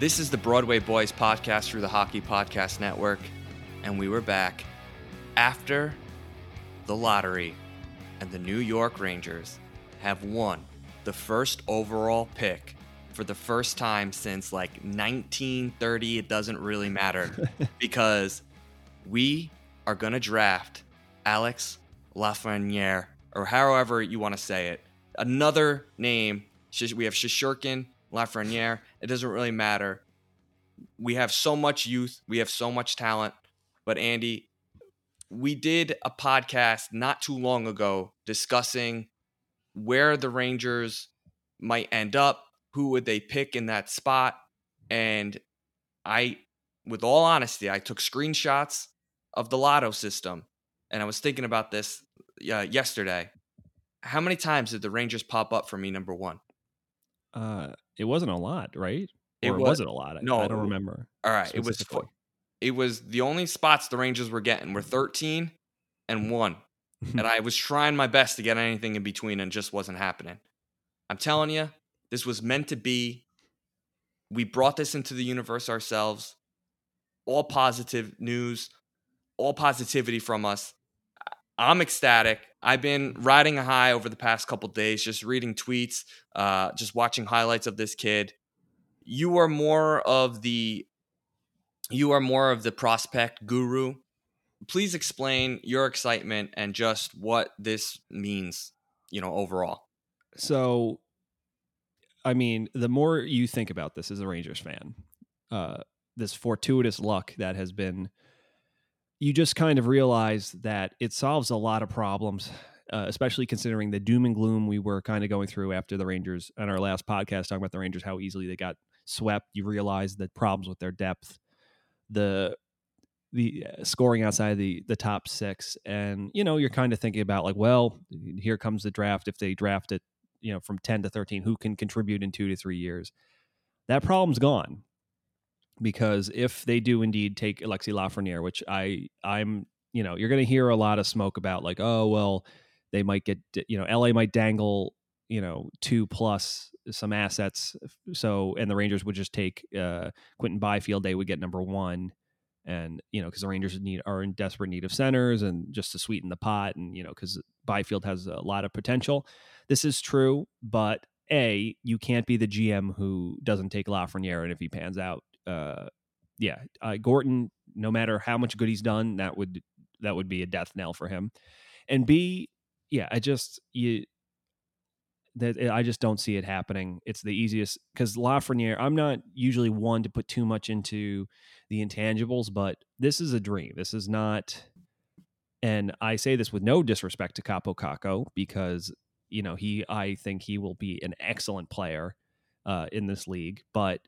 This is the Broadway Boys podcast through the Hockey Podcast Network, and we were back after the lottery, and the New York Rangers have won the first overall pick for the first time since like 1930. It doesn't really matter because we are going to draft Alex Lafreniere, or however you want to say it. Another name. We have Shesterkin, Lafreniere. It doesn't really matter. We have so much youth. We have so much talent. But Andy, we did a podcast not too long ago discussing where the Rangers might end up, who would they pick in that spot, and I, with all honesty, I took screenshots of the lotto system, and I was thinking about this uh, yesterday. How many times did the Rangers pop up for me number one? Uh, it wasn't a lot, right? It or was- it a lot? I- no, I don't remember. All right, it was it was the only spots the Rangers were getting were 13 and 1. and I was trying my best to get anything in between and just wasn't happening. I'm telling you, this was meant to be. We brought this into the universe ourselves. All positive news, all positivity from us. I'm ecstatic. I've been riding a high over the past couple days, just reading tweets, uh, just watching highlights of this kid. You are more of the you are more of the prospect guru. Please explain your excitement and just what this means, you know, overall. So, I mean, the more you think about this as a Rangers fan, uh, this fortuitous luck that has been, you just kind of realize that it solves a lot of problems, uh, especially considering the doom and gloom we were kind of going through after the Rangers on our last podcast, talking about the Rangers, how easily they got swept. You realize the problems with their depth, the the uh, scoring outside the the top six, and you know you're kind of thinking about like, well, here comes the draft. If they draft it, you know, from ten to thirteen, who can contribute in two to three years? That problem's gone because if they do indeed take Alexi Lafreniere, which I I'm you know you're going to hear a lot of smoke about like, oh well, they might get you know LA might dangle you know two plus some assets so and the Rangers would just take uh Quinton Byfield they would get number one and you know because the Rangers need are in desperate need of centers and just to sweeten the pot and you know because Byfield has a lot of potential. This is true but a you can't be the GM who doesn't take Lafreniere and if he pans out uh yeah uh, Gorton no matter how much good he's done that would that would be a death knell for him and B yeah I just you that eh, I just don't see it happening. It's the easiest because Lafreniere. I'm not usually one to put too much into the intangibles, but this is a dream. This is not, and I say this with no disrespect to Kaapo Kakko because you know he. I think he will be an excellent player uh, in this league, but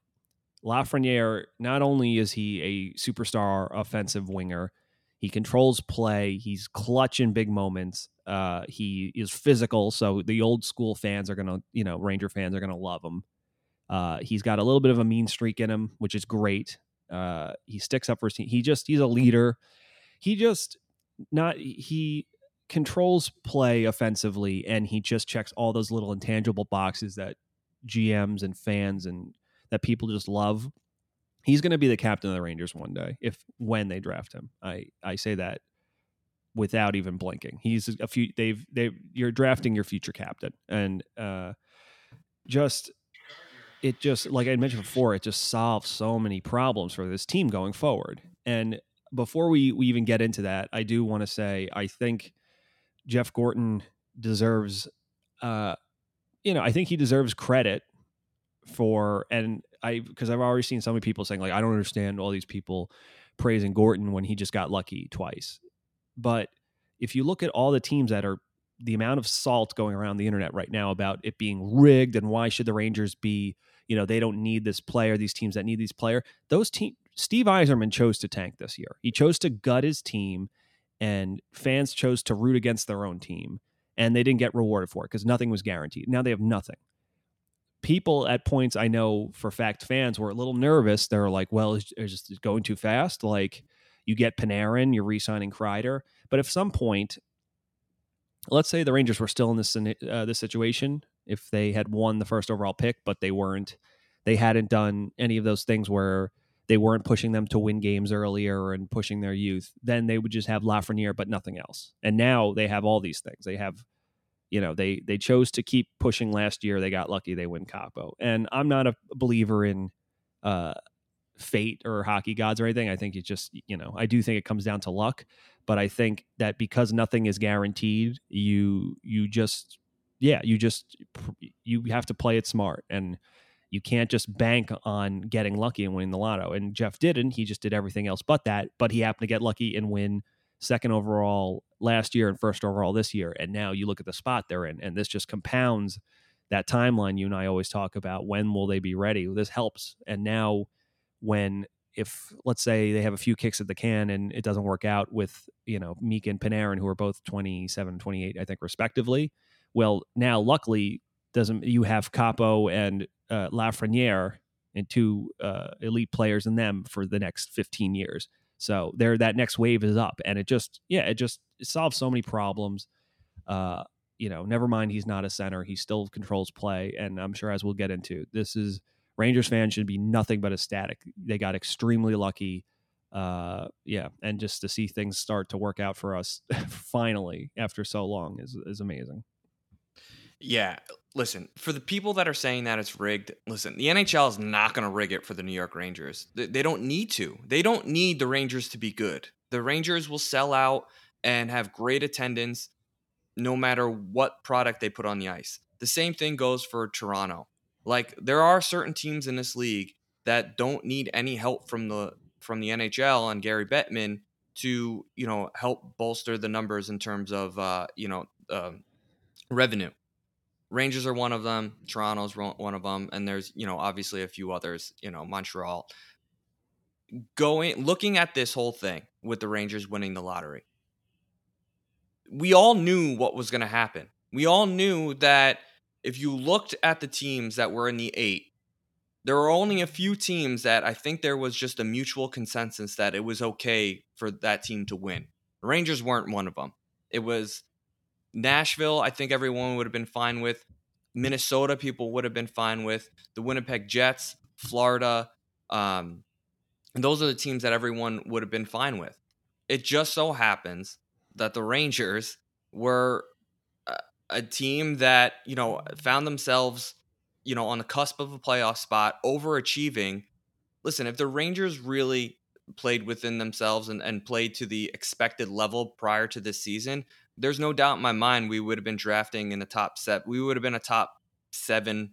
Lafreniere. Not only is he a superstar offensive winger, he controls play. He's clutch in big moments. Uh, he is physical, so the old school fans are gonna, you know, Ranger fans are gonna love him. Uh, he's got a little bit of a mean streak in him, which is great. Uh, he sticks up for his team. He just he's a leader. He just not he controls play offensively and he just checks all those little intangible boxes that GMs and fans and that people just love. He's going to be the captain of the Rangers one day if when they draft him. I I say that without even blinking. He's a few they've they you're drafting your future captain and uh just it just like I mentioned before, it just solves so many problems for this team going forward. And before we, we even get into that, I do want to say I think Jeff Gorton deserves uh you know, I think he deserves credit for and I because I've already seen so many people saying like I don't understand all these people praising Gorton when he just got lucky twice. But if you look at all the teams that are the amount of salt going around the internet right now about it being rigged and why should the Rangers be, you know, they don't need this player, these teams that need these player. Those team Steve Yzerman chose to tank this year. He chose to gut his team and fans chose to root against their own team and they didn't get rewarded for it because nothing was guaranteed. Now they have nothing. People at points I know for fact fans were a little nervous. They're like, "Well, is, is it going too fast? Like, you get Panarin, you're re-signing Kreider, but at some point let's say the Rangers were still in this uh, this situation if they had won the first overall pick, but they weren't. They hadn't done any of those things where they weren't pushing them to win games earlier and pushing their youth. Then they would just have Lafreniere, but nothing else. And now they have all these things. They have, you know, they they chose to keep pushing last year. They got lucky. They win Kaapo And I'm not a believer in uh, fate or hockey gods or anything. I think it just, you know, I do think it comes down to luck but I think that because nothing is guaranteed, you you just yeah, you just you have to play it smart and you can't just bank on getting lucky and winning the lotto. And Jeff didn't. He just did everything else but that, but he happened to get lucky and win second overall last year and first overall this year. And now you look at the spot they're in and this just compounds that timeline you and I always talk about when will they be ready? This helps. And now when if let's say they have a few kicks at the can and it doesn't work out with you know Meek and Panarin who are both 27 28 I think respectively well now luckily doesn't you have Kaapo and uh, Lafreniere and two uh, elite players in them for the next 15 years so there that next wave is up and it just yeah it just it solves so many problems uh you know never mind he's not a center he still controls play and I'm sure as we'll get into this is Rangers fans should be nothing but ecstatic. They got extremely lucky. Uh, yeah, and just to see things start to work out for us finally after so long is is amazing. Yeah, listen, for the people that are saying that it's rigged, listen, the NHL is not going to rig it for the New York Rangers. They, don't need to. They don't need the Rangers to be good. The Rangers will sell out and have great attendance no matter what product they put on the ice. The same thing goes for Toronto. Like there are certain teams in this league that don't need any help from the from the NHL and Gary Bettman to you know help bolster the numbers in terms of uh, you know um, revenue. Rangers are one of them. Toronto's one of them, and there's you know obviously a few others. You know Montreal. Going looking at this whole thing with the Rangers winning the lottery, we all knew what was going to happen. We all knew that if you looked at the teams that were in the eight, there were only a few teams that I think there was just a mutual consensus that it was okay for that team to win. The Rangers weren't one of them. It was Nashville, I think everyone would have been fine with. Minnesota, people would have been fine with. The Winnipeg Jets, Florida. Um, and those are the teams that everyone would have been fine with. It just so happens that the Rangers were a team that you know found themselves you know on the cusp of a playoff spot overachieving listen if the rangers really played within themselves and, and played to the expected level prior to this season there's no doubt in my mind we would have been drafting in the top set we would have been a top seven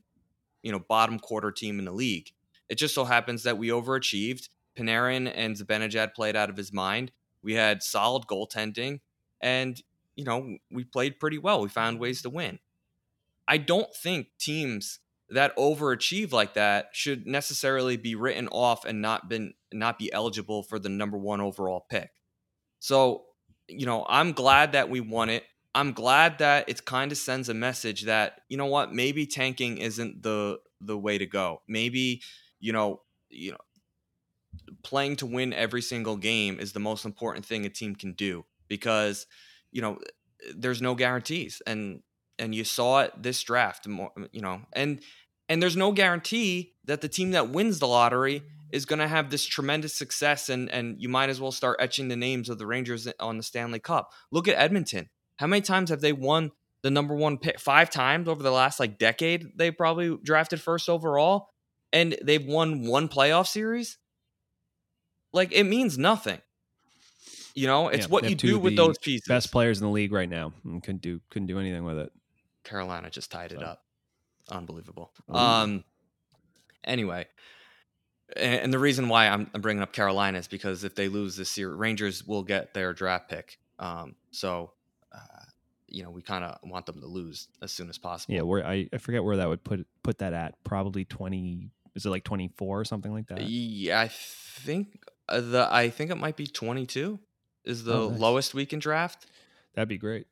you know bottom quarter team in the league it just so happens that we overachieved panarin and zibanejad played out of his mind we had solid goaltending and you know, we played pretty well. We found ways to win. I don't think teams that overachieve like that should necessarily be written off and not been not be eligible for the number 1 overall pick. So, you know, I'm glad that we won it. I'm glad that it kind of sends a message that, you know what, maybe tanking isn't the the way to go. Maybe, you know, you know, playing to win every single game is the most important thing a team can do because you know, there's no guarantees, and and you saw it this draft. You know, and and there's no guarantee that the team that wins the lottery is going to have this tremendous success, and and you might as well start etching the names of the Rangers on the Stanley Cup. Look at Edmonton. How many times have they won the number one pick? Five times over the last like decade. They probably drafted first overall, and they've won one playoff series. Like it means nothing. You know, it's Yeah, what you do with those pieces. Best players in the league right now. And couldn't do couldn't do anything with it. Carolina just tied it up. Unbelievable. Ooh. Um. Anyway, and the reason why I'm, I'm bringing up Carolina is because if they lose this year, Rangers will get their draft pick. Um. So, uh, you know, we kind of want them to lose as soon as possible. Yeah, where I, I forget where that would put put that at. Probably twenty. Is it like twenty four or something like that? Yeah, I think uh, the I think it might be 22 is the Oh, nice. lowest we can draft. That'd be great.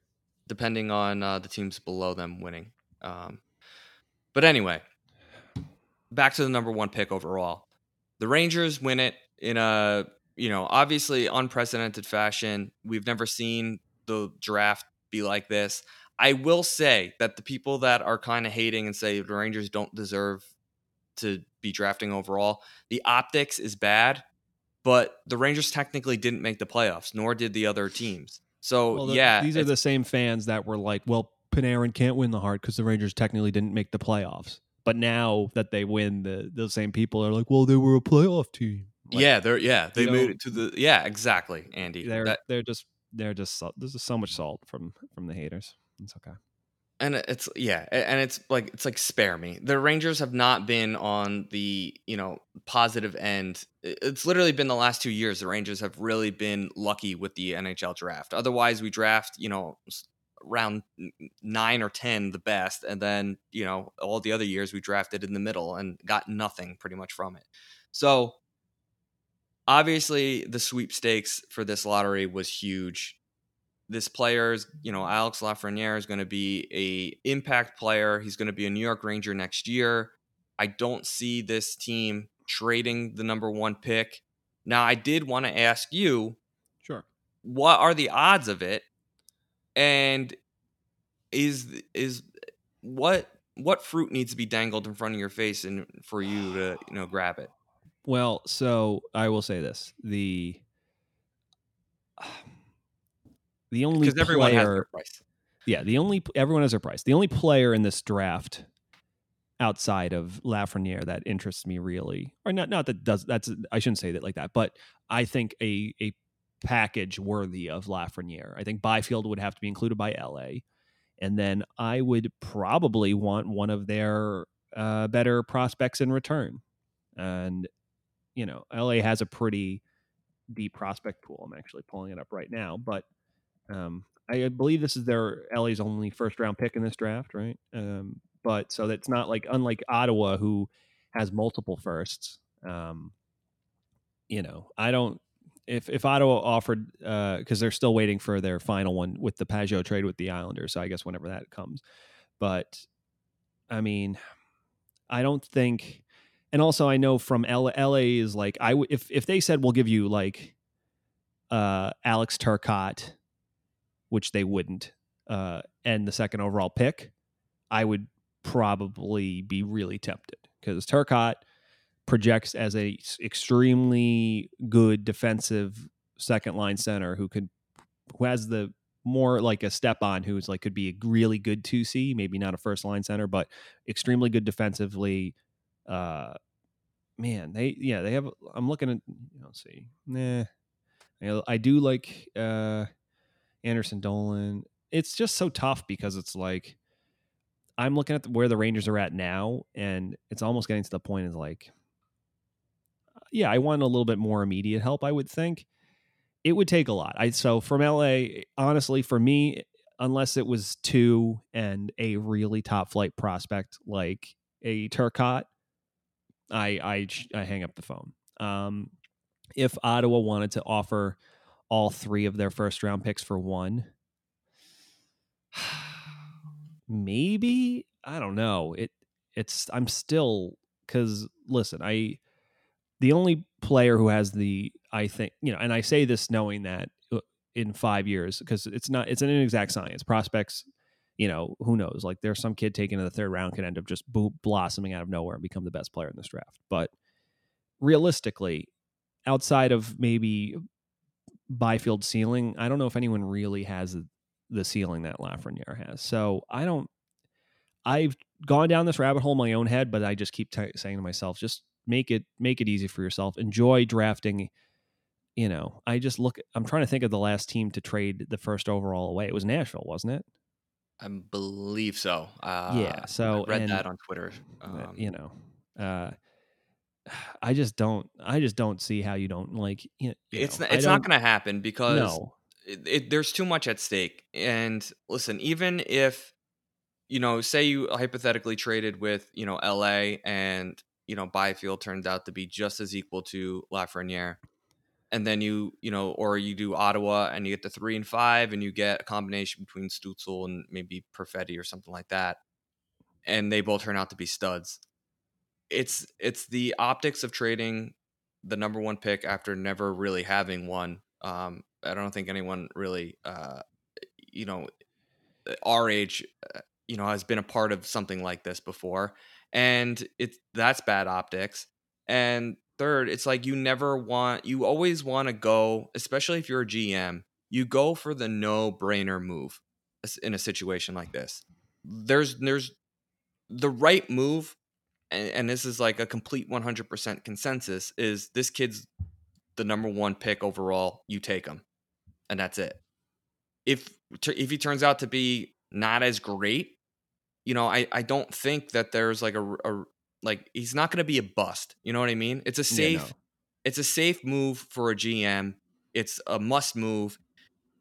depending on uh, the teams below them winning. Um, but anyway, back to the number one pick overall. The Rangers win it in a you know obviously unprecedented fashion. We've never seen the draft be like this. I will say that the people that are kind of hating and say the Rangers don't deserve to be drafting overall, the optics is bad, but the Rangers technically didn't make the playoffs, nor did the other teams. So Well, the- yeah, these are the same fans that were like, "Well, Panarin can't win the Hart because the Rangers technically didn't make the playoffs." But now that they win, the same people are like, "Well, they were a playoff team." Like, yeah, they're yeah, they made know, it to the yeah, exactly, Andy. they're That- they're just they're just salt- there's just so much salt from from the haters. It's okay. and it's yeah, and it's like it's like spare me. The Rangers have not been on the you know positive end. It's literally been the last two years. The Rangers have really been lucky with the NHL draft. Otherwise, we draft you know round nine or ten the best, and then you know all the other years we drafted in the middle and got nothing pretty much from it. So obviously the sweepstakes for this lottery was huge. This player's, you know, Alex Lafreniere is going to be a impact player. He's going to be a New York Ranger next year. I don't see this team trading the number one pick. Now, I did want to ask you, Sure. what are the odds of it? And is is what what fruit needs to be dangled in front of your face and for you to you know grab it? Well, so I will say this: the the only Because everyone has player, their price. yeah, the only everyone has their price. The only player in this draft outside of Lafreniere that interests me really, or not, not that does that's I shouldn't say that like that, but I think a a package worthy of Lafreniere. I think Byfield would have to be included by LA, and then I would probably want one of their uh, better prospects in return, and you know, LA has a pretty deep prospect pool. I'm actually pulling it up right now, but um, I believe this is their LA's only first round pick in this draft, right? Um, but so that's not like unlike Ottawa, who has multiple firsts. Um, you know, I don't. If if Ottawa offered, because they're still waiting for their final one with the Pageau trade with the Islanders, so I guess whenever that comes. But I mean, I don't think and also I know from L- LA is like I w- if if they said we'll give you like uh Alex Turcotte, which they wouldn't, uh, and the second overall pick, I would probably be really tempted because Turcotte projects as a extremely good defensive second line center who could who has the more like a step on who's like could be a really good 2C, maybe not a first line center, but extremely good defensively. Uh man, they yeah, they have I'm looking at let's see. Nah. I, I do like uh Anderson Dolan. It's just so tough because it's like I'm looking at where the Rangers are at now, and it's almost getting to the point is like, yeah, I want a little bit more immediate help. I would think it would take a lot. I so from LA, honestly, for me, unless it was two and a really top flight prospect like a Turcotte, I I I hang up the phone. Um, if Ottawa wanted to offer all three of their first round picks for one, maybe I don't know. It it's I'm still because listen, I the only player who has the I think you know, and I say this knowing that uh, in five years because it's not it's an inexact science. Prospects, you know, who knows? Like there's some kid taken in the third round could end up just boom, blossoming out of nowhere and become the best player in this draft. But realistically, outside of maybe Byfield ceiling, I don't know if anyone really has the ceiling that Lafreniere has. So I don't. I've gone down this rabbit hole in my own head, but I just keep t- saying to myself, just make it make it easy for yourself. Enjoy drafting. You know, I just look. I'm trying to think of the last team to trade the first overall away. It was Nashville, wasn't it? I believe so. Uh, yeah. So I read and, that on Twitter. Um, you know, uh, I just don't. I just don't see how you don't like. You know, it's not, it's not going to happen because No. it, it, there's too much at stake. And listen, even if you know, say you hypothetically traded with you know L.A. and you know Byfield turns out to be just as equal to Lafreniere, and then you you know, or you do Ottawa and you get the three and five, and you get a combination between Stützle and maybe Perfetti or something like that, and they both turn out to be studs. It's it's the optics of trading the number one pick after never really having one. Um, I don't think anyone really, uh, you know, our age, uh, you know, has been a part of something like this before, and it's that's bad optics. And third, it's like you never want, you always want to go, especially if you're a GM, you go for the no brainer move in a situation like this. There's there's the right move, and, and this is like a complete 100% consensus. Is this kid's the number one pick overall? You take him, and that's it. If if he turns out to be not as great, you know, I I don't think that there's like a, a like he's not going to be a bust. You know what I mean? It's a Yeah, safe no. it's a safe move for a GM. It's a must move.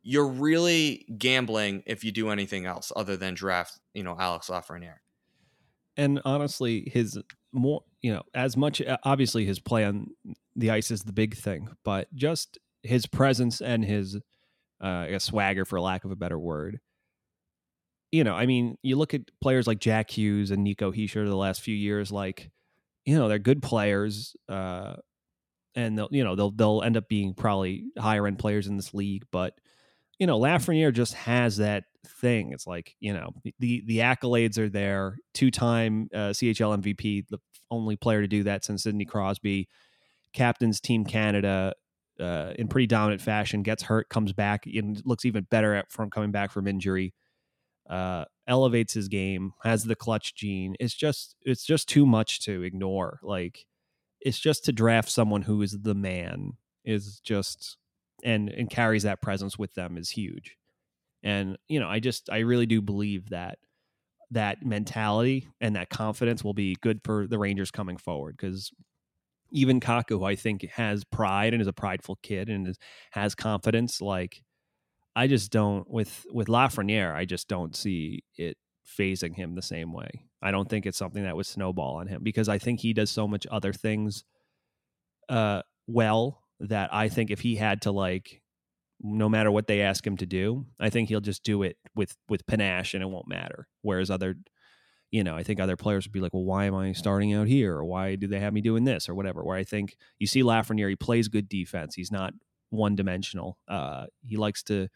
You're really gambling if you do anything else other than draft, you know, Alex Lafreniere. and honestly, his more you know as much obviously his play on the ice is the big thing, but just his presence and his uh, I guess swagger, for lack of a better word. You know, I mean, you look at players like Jack Hughes and Nico Hischier the last few years, like you know they're good players, uh, and they'll you know they'll they'll end up being probably higher end players in this league, but you know, Lafreniere just has that thing. It's like you know the the accolades are there. Two time uh, CHL MVP, the only player to do that since Sidney Crosby. Captains Team Canada uh, in pretty dominant fashion. Gets hurt, comes back, and looks even better at, from coming back from injury. Uh, elevates his game, has the clutch gene. It's just it's just too much to ignore. Like it's just to draft someone who is the man is just and and carries that presence with them is huge. And you know, I just I really do believe that that mentality and that confidence will be good for the Rangers coming forward because even Kakko, I think, has pride and is a prideful kid and is, has confidence. Like I just don't with with Lafreniere, I just don't see it phasing him the same way. I don't think it's something that would snowball on him because I think he does so much other things uh well that I think if he had to like no matter what they ask him to do, I think he'll just do it with with panache and it won't matter. Whereas other you know, I think other players would be like, well, why am I starting out here? Or why do they have me doing this or whatever? Where I think you see Lafreniere, he plays good defense. He's not one dimensional. Uh, he likes to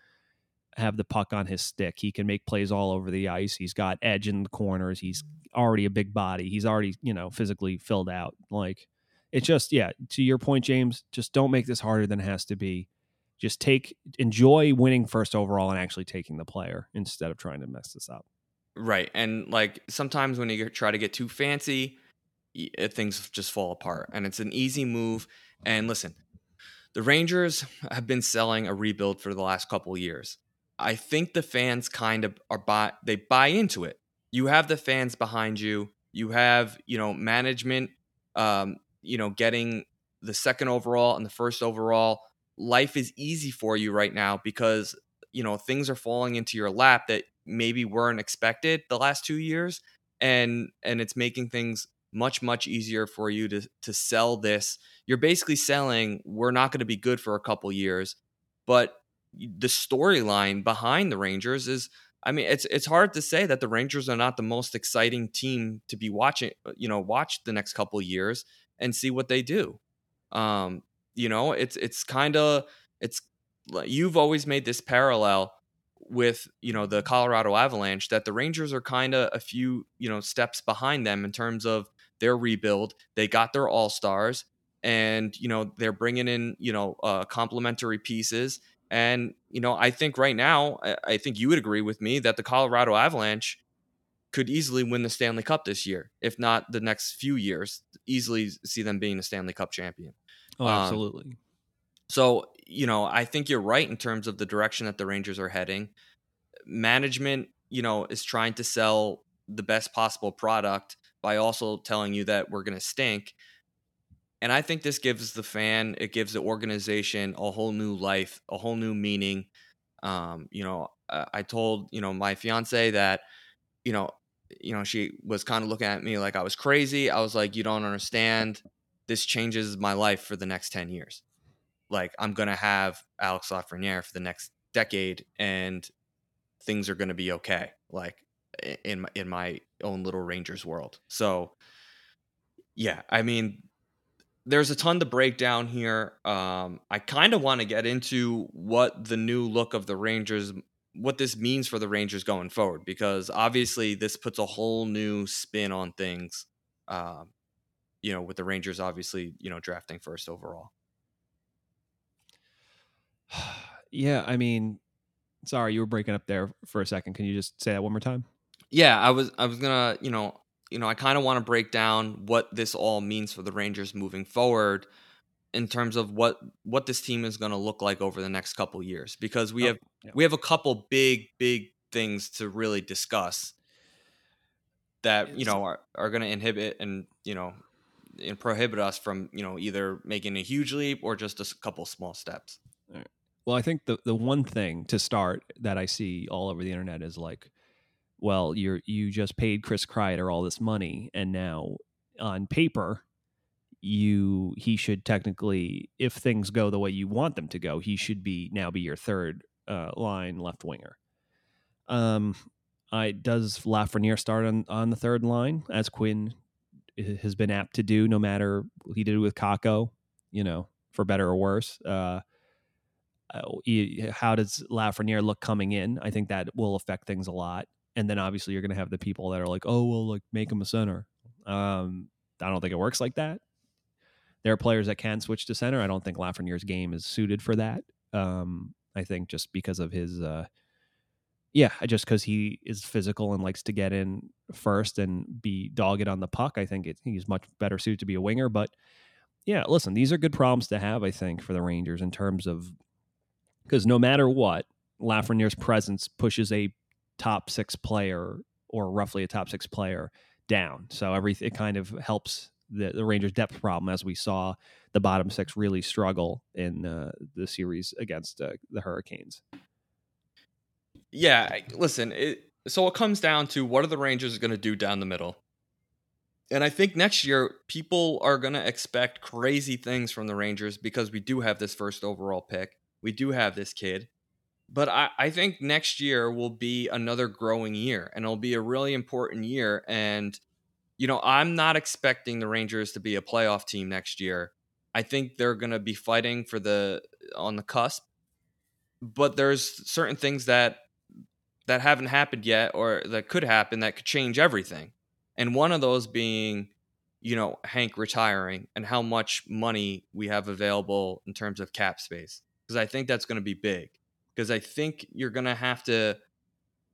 have the puck on his stick. He can make plays all over the ice. He's got edge in the corners. He's already a big body. He's already, you know, physically filled out. Like it's just, yeah, to your point, James, just don't make this harder than it has to be. Just take, enjoy winning first overall and actually taking the player instead of trying to mess this up. Right. And like sometimes when you try to get too fancy, uh, things just fall apart. And it's an easy move. And listen, the Rangers have been selling a rebuild for the last couple of years. I think the fans kind of are buy they buy into it. You have the fans behind you. You have, you know, management um, you know, getting the second overall and the first overall. Life is easy for you right now because, you know, things are falling into your lap that maybe weren't expected the last 2 years and and it's making things much much easier for you to to sell this. You're basically selling we're not going to be good for a couple years, but the storyline behind the Rangers is I mean it's it's hard to say that the Rangers are not the most exciting team to be watching, you know, watch the next couple years and see what they do. Um, you know, it's it's kind of it's you've always made this parallel with you know the Colorado Avalanche that the Rangers are kind of a few you know steps behind them in terms of their rebuild. They got their all stars, and you know they're bringing in you know uh, complementary pieces. And you know I think right now I, I think you would agree with me that the Colorado Avalanche could easily win the Stanley Cup this year, if not the next few years. Easily see them being a Stanley Cup champion. Oh, Um, absolutely. So, you know, I think you're right in terms of the direction that the Rangers are heading. Management, you know, is trying to sell the best possible product by also telling you that we're going to stink. And I think this gives the fan, it gives the organization a whole new life, a whole new meaning. Um, you know, I I told, you know, my fiance that, you know, you know, she was kind of looking at me like I was crazy. I was like, you don't understand. This changes my life for the next 10 years like I'm gonna have Alex Lafreniere for the next decade, and things are gonna be okay. Like in in my own little Rangers world. So yeah, I mean, there's a ton to break down here. Um, I kind of want to get into what the new look of the Rangers, what this means for the Rangers going forward, because obviously this puts a whole new spin on things. Um, you know, with the Rangers obviously, you know, drafting first overall. yeah, I mean, sorry, you were breaking up there for a second. Can you just say that one more time? yeah i was i was gonna you know you know i kind of want to break down what this all means for the rangers moving forward in terms of what what this team is going to look like over the next couple years because we Oh, have yeah. we have a couple big big things to really discuss that you know are, are going to inhibit and you know and prohibit us from you know either making a huge leap or just a couple small steps. Well, I think the the one thing to start that I see all over the internet is like, well, you're you just paid Chris Kreider all this money, and now on paper, you he should technically, if things go the way you want them to go, he should be now be your third uh, line left winger. Um, I does Lafreniere start on on the third line as Quinn has been apt to do, no matter he did with Kakko, you know, for better or worse. Uh, uh, how does Lafreniere look coming in? I think that will affect things a lot. And then obviously you're going to have the people that are like, oh, well, like make him a center. Um, I don't think it works like that. There are players that can switch to center. I don't think Lafreniere's game is suited for that. Um, I think just because of his, uh, yeah, just because he is physical and likes to get in first and be dogged on the puck. I think it, he's much better suited to be a winger. But yeah, listen, these are good problems to have, I think, for the Rangers in terms of because no matter what, Lafreniere's presence pushes a top six player or roughly a top six player down. So everything it kind of helps the, the Rangers' depth problem, as we saw the bottom six really struggle in uh, the series against uh, the Hurricanes. Yeah, listen, it, so it comes down to what are the Rangers going to do down the middle? And I think next year people are going to expect crazy things from the Rangers because we do have this first overall pick. We do have this kid. But I, I think next year will be another growing year and it'll be a really important year. And, you know, I'm not expecting the Rangers to be a playoff team next year. I think they're going to be fighting for the on the cusp. But there's certain things that that haven't happened yet or that could happen that could change everything. And one of those being, you know, Hank retiring and how much money we have available in terms of cap space. Because I think that's going to be big. Because I think you're going to have to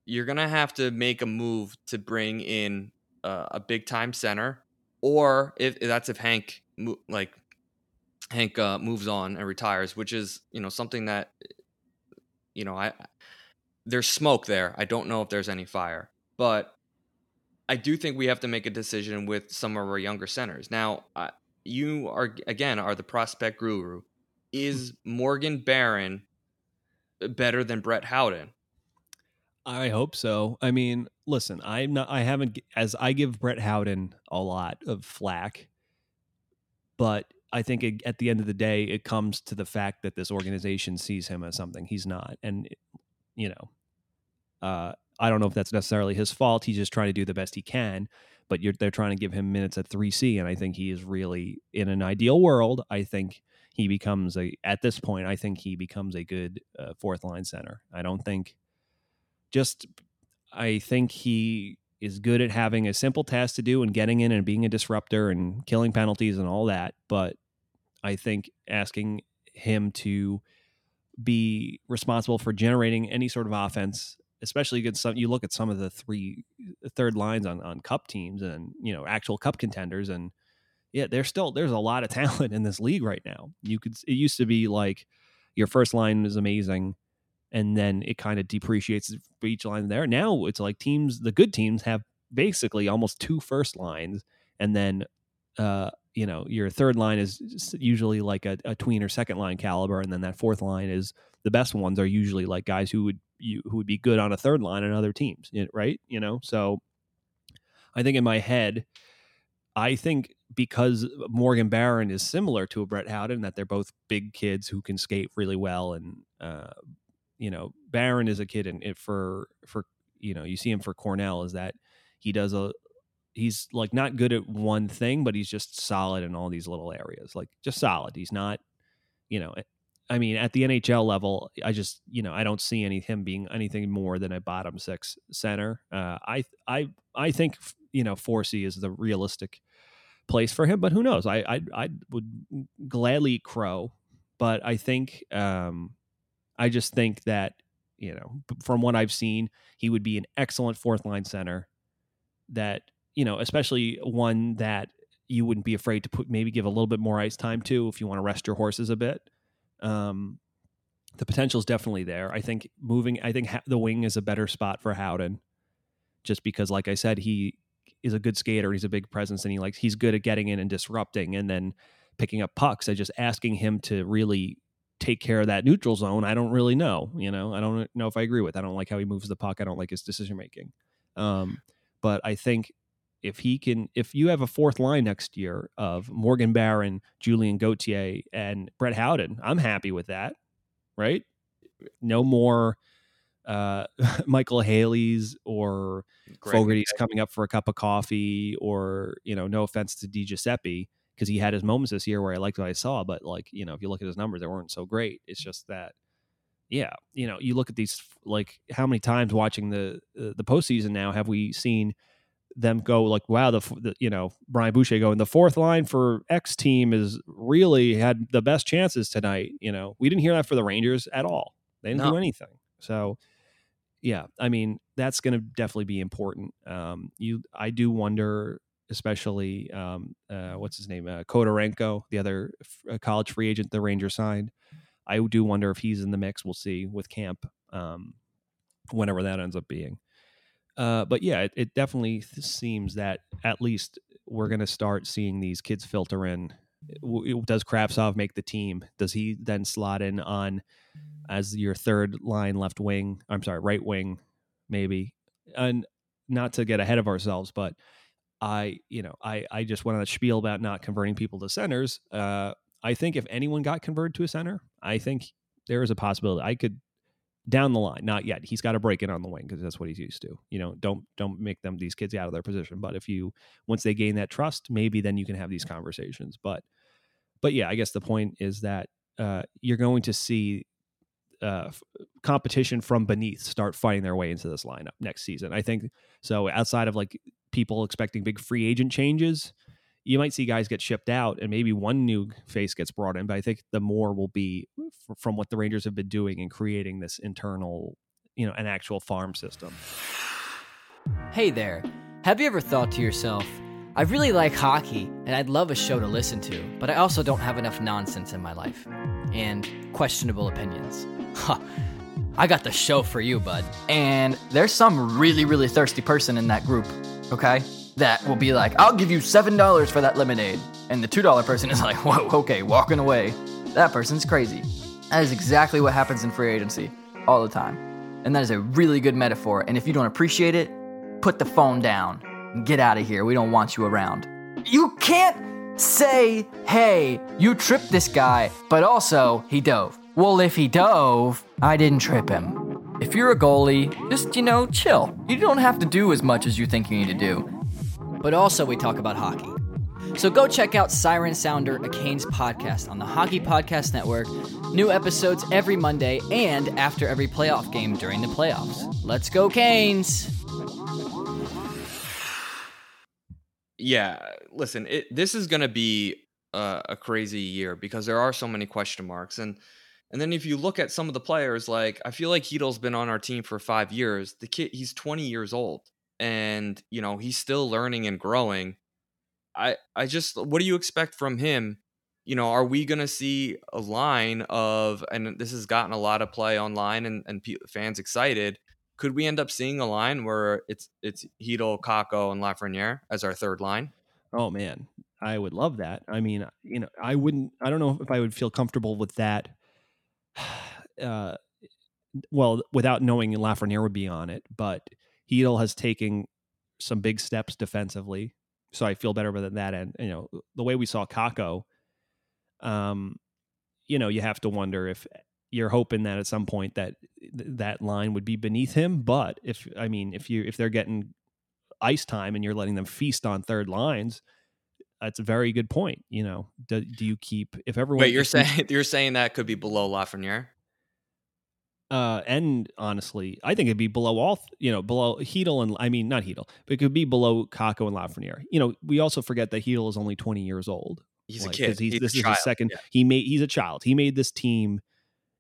you're to have to make a move to bring in uh, a big time center or if that's if Hank like Hank uh, moves on and retires, which is, you know, something that you know, I there's smoke there. I don't know if there's any fire, but I do think we have to make a decision with some of our younger centers. Now, uh, you are again are the prospect guru. Is Morgan Barron better than Brett Howden? I hope so. I mean, listen, I'm not. I haven't as I give Brett Howden a lot of flack, but I think it, at the end of the day, it comes to the fact that this organization sees him as something he's not, and you know, uh, I don't know if that's necessarily his fault. He's just trying to do the best he can, but you're, they're trying to give him minutes at three C, and I think he is really in an ideal world. I think he becomes a at this point. I think he becomes a good uh, fourth line center. I don't think just I think he is good at having a simple task to do and getting in and being a disruptor and killing penalties and all that. But I think asking him to be responsible for generating any sort of offense, especially against some, you look at some of the three third lines on, on cup teams and, you know, actual cup contenders. And yeah, there's still, there's a lot of talent in this league right now. You could, it used to be like your first line is amazing and then it kind of depreciates for each line there. Now it's like teams, the good teams have basically almost two first lines, and then uh, you know your third line is usually like a, a tween or second line caliber, and then that fourth line is the best ones are usually like guys who would you who would be good on a third line in other teams, right? You know, so I think in my head. I think because Morgan Barron is similar to a Brett Howden, that they're both big kids who can skate really well and uh, you know, Barron is a kid, and for for you know, you see him for Cornell is that he does a he's like not good at one thing, but he's just solid in all these little areas, like just solid. He's not, you know, I mean, at the NHL level, I just you know I don't see any him being anything more than a bottom six center. Uh, I I I think you know 4C is the realistic place for him, but who knows? I I I would gladly crow, but I think um, I just think that, you know, from what I've seen, he would be an excellent fourth line center that, you know, especially one that you wouldn't be afraid to put maybe give a little bit more ice time to if you want to rest your horses a bit. Um, the potential is definitely there. I think moving, I think ha- the wing is a better spot for Howden, just because, like I said, he is a good skater. He's a big presence, and he likes he's good at getting in and disrupting, and then picking up pucks. I just asking him to really take care of that neutral zone, I don't really know. You know, I don't know if I agree with. I don't like how he moves the puck. I don't like his decision making. Um, but I think if he can, if you have a fourth line next year of Morgan Barron, Julien Gauthier, and Brett Howden, I'm happy with that. Right? No more uh, Micheal Haley's or Greg Fogarty's coming up for a cup of coffee, or you know, no offense to Di Giuseppe because he had his moments this year where I liked what I saw, but like you know, if you look at his numbers, they weren't so great. It's just that, yeah, you know, you look at these like how many times watching the uh, the postseason now have we seen them go like, wow, the, the you know Brian Boucher going the fourth line for X team is really had the best chances tonight. You know, we didn't hear that for the Rangers at all. They didn't no. do anything. So yeah, I mean that's going to definitely be important. Um, you, I do wonder especially um, uh, what's his name, uh, the other f- uh, college free agent the Rangers signed. I do wonder if he's in the mix. We'll see with camp, um, whenever that ends up being. Uh, but yeah, it, it definitely seems that at least we're going to start seeing these kids filter in. Does Kravtsov make the team? Does he then slot in on as your third line left wing? I'm sorry, right wing, maybe. And not to get ahead of ourselves, but I, you know, I, I just went on a spiel about not converting people to centers. Uh, I think if anyone got converted to a center, I think there is a possibility I could down the line. Not yet. He's got to break in on the wing because that's what he's used to. You know, don't don't make them these kids out of their position. But if you once they gain that trust, maybe then you can have these conversations. But but yeah, I guess the point is that uh, you're going to see uh, competition from beneath start fighting their way into this lineup next season. I think so. Outside of like people expecting big free agent changes, you might see guys get shipped out and maybe one new face gets brought in. But I think the more will be f- from what the Rangers have been doing in creating this internal, you know, an actual farm system. Hey there. Have you ever thought to yourself, I really like hockey and I'd love a show to listen to, but I also don't have enough nonsense in my life and questionable opinions? Huh. I got the show for you, bud. And there's some really, really thirsty person in that group, okay? That will be like, I'll give you $7 for that lemonade. And the $2 person is like, whoa, okay, walking away. That person's crazy. That is exactly what happens in free agency all the time. And that is a really good metaphor. And if you don't appreciate it, put the phone down and get out of here. We don't want you around. You can't say, hey, you tripped this guy, but also he dove. Well, if he dove, I didn't trip him. If you're a goalie, just, you know, chill. You don't have to do as much as you think you need to do. But also, we talk about hockey. So go check out Siren Sounder, a Canes podcast on the Hockey Podcast Network. New episodes every Monday and after every playoff game during the playoffs. Let's go, Canes! Yeah, listen, it, this is going to be a, a crazy year because there are so many question marks, and and then if you look at some of the players, like I feel like Chytil's been on our team for five years. The kid, he's 20 years old, and you know he's still learning and growing. I I just, what do you expect from him? You know, are we to see a line of, and this has gotten a lot of play online and and fans excited. Could we end up seeing a line where it's it's Chytil, Kakko, and Lafreniere as our third line? Oh man, I would love that. I mean, you know, I wouldn't. I don't know if I would feel comfortable with that. Uh, well, without knowing Lafreniere would be on it, but Chytil has taken some big steps defensively, so I feel better about that. And you know, the way we saw Kakko, um, you know, you have to wonder if you're hoping that at some point that that line would be beneath him. But if I mean, if you if they're getting ice time and you're letting them feast on third lines, that's a very good point. You know, do, do you keep if everyone? Wait, you're saying you're saying that could be below Lafreniere? Uh, and honestly, I think it'd be below all, you know, below Chytil and I mean not Chytil, but it could be below Kakko and Lafreniere. You know, we also forget that Chytil is only 20 years old. He's a kid. He's, He's this a is child, his second. yeah. He made. He's a child. He made this team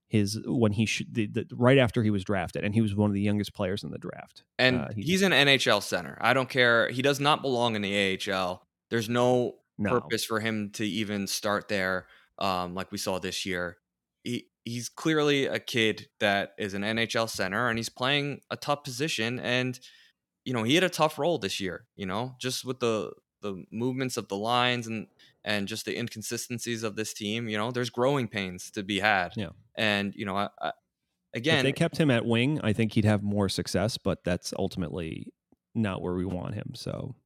his when he should the, the, right after he was drafted, and he was one of the youngest players in the draft. And Uh, he- he's an NHL center. I don't care. He does not belong in the AHL. There's no, No. purpose for him to even start there, um, like we saw this year. He he's clearly a kid that is an NHL center, and he's playing a tough position. And you know, he had a tough role this year. You know, just with the the movements of the lines and and just the inconsistencies of this team. You know, there's growing pains to be had. Yeah. And you know, I, I, if again, they kept him at wing, I think he'd have more success. But that's ultimately not where we want him. So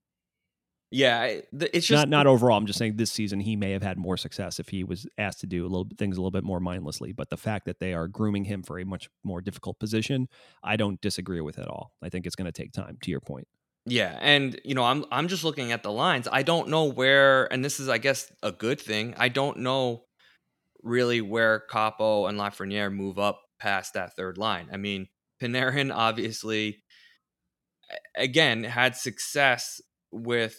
yeah, it's just not not overall. I'm just saying this season he may have had more success if he was asked to do a little things a little bit more mindlessly. But the fact that they are grooming him for a much more difficult position, I don't disagree with at all. I think it's going to take time. To your point, Yeah, and you know, I'm I'm just looking at the lines. I don't know where, and this is, I guess, a good thing. I don't know really where Kaapo and Lafreniere move up past that third line. I mean, Panarin obviously, again, had success with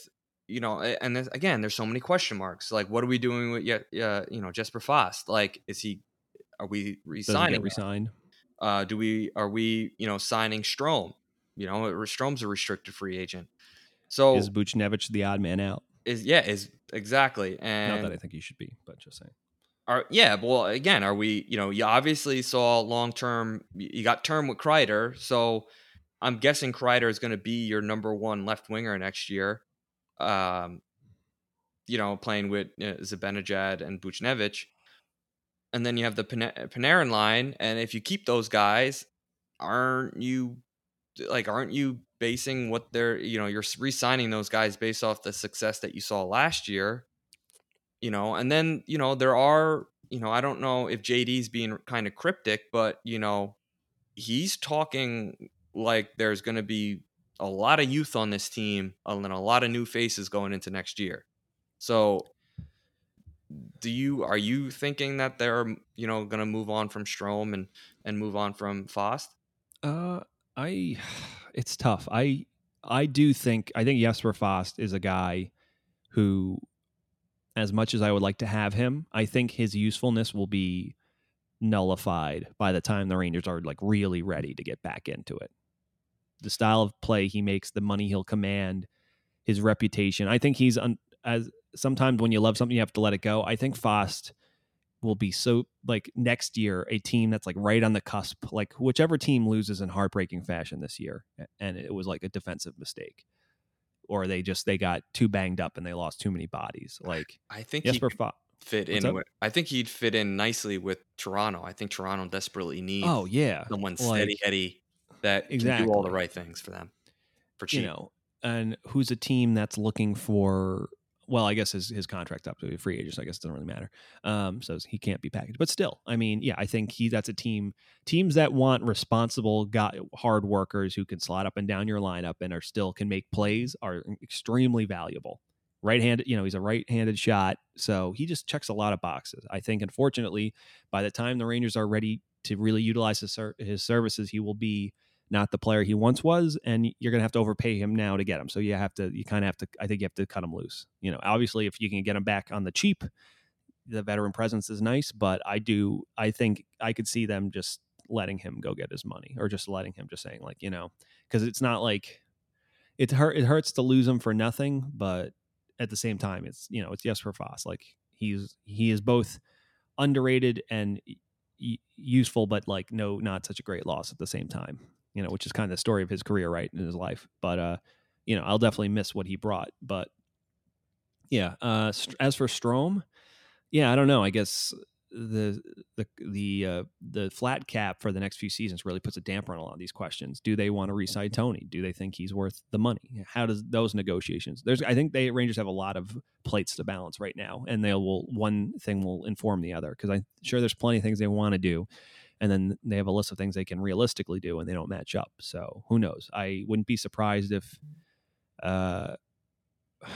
you know, and there's, again, there's so many question marks. Like, what are we doing with yet? Uh, you know, Jesper Fast? Like, is he? Are we resigning? resigned. Uh, do we are we you know signing Strome? You know, Strome's a restricted free agent. So Is Buchnevich the odd man out? is yeah is exactly And Not that I think he should be, but just saying. are yeah well again are we you know you obviously saw long term you got term with Kreider so I'm guessing Kreider is going to be your number one left winger next year um you know playing with uh, Zibanejad and Buchnevich. And then you have the Pana- Panarin line and if you keep those guys aren't you like aren't you basing what they're you know you're re-signing those guys based off the success that you saw last year you know? And then you know there are you know i don't know if jd's being kind of cryptic but you know he's talking like there's going to be a lot of youth on this team and then a lot of new faces going into next year so do you are you thinking that they're you know going to move on from Strome and and move on from Fast Uh, I, it's tough. I, I do think I think Jesper Fast is a guy who, as much as I would like to have him, I think his usefulness will be nullified by the time the Rangers are like really ready to get back into it. The style of play he makes, the money he'll command, his reputation. I think he's un, as sometimes when you love something, you have to let it go. I think Fast will be so like next year a team that's like right on the cusp like whichever team loses in heartbreaking fashion this year and it was like a defensive mistake or they just they got too banged up and they lost too many bodies like I think Jesper Fo- fit What's in with, i think he'd fit in nicely with Toronto I think Toronto desperately needs oh yeah someone like, steady Eddie that can do all the right things for them for cheap you know and who's a team that's looking for well i guess his, his contract up to a free agent so i guess it doesn't really matter um so he can't be packaged but still i mean yeah i think he that's a team teams that want responsible got hard workers who can slot up and down your lineup and are still can make plays are extremely valuable right-handed. You know, he's a right-handed shot, so he just checks a lot of boxes. I think, unfortunately, by the time the Rangers are ready to really utilize his his services, he will be not the player he once was, and you're going to have to overpay him now to get him. So you have to, you kind of have to. I think you have to cut him loose. You know, obviously, if you can get him back on the cheap, the veteran presence is nice. But I do, I think I could see them just letting him go get his money, or just letting him just saying like, you know, because it's not like it hurt. It hurts to lose him for nothing, but at the same time, it's you know, it's Jesper Fast. Like he's he is both underrated and useful, but like no, not such a great loss at the same time you know, which is kind of the story of his career, right, in his life. But uh, you know, I'll definitely miss what he brought. But yeah, uh, as for Strome, yeah, I don't know. I guess the the the uh, the flat cap for the next few seasons really puts a damper on a lot of these questions. Do they want to resign Tony? Do they think he's worth the money? How does those negotiations? There's I think they Rangers have a lot of plates to balance right now, and they will one thing will inform the other because I'm sure there's plenty of things they want to do and then they have a list of things they can realistically do and they don't match up so who knows? I wouldn't be surprised if uh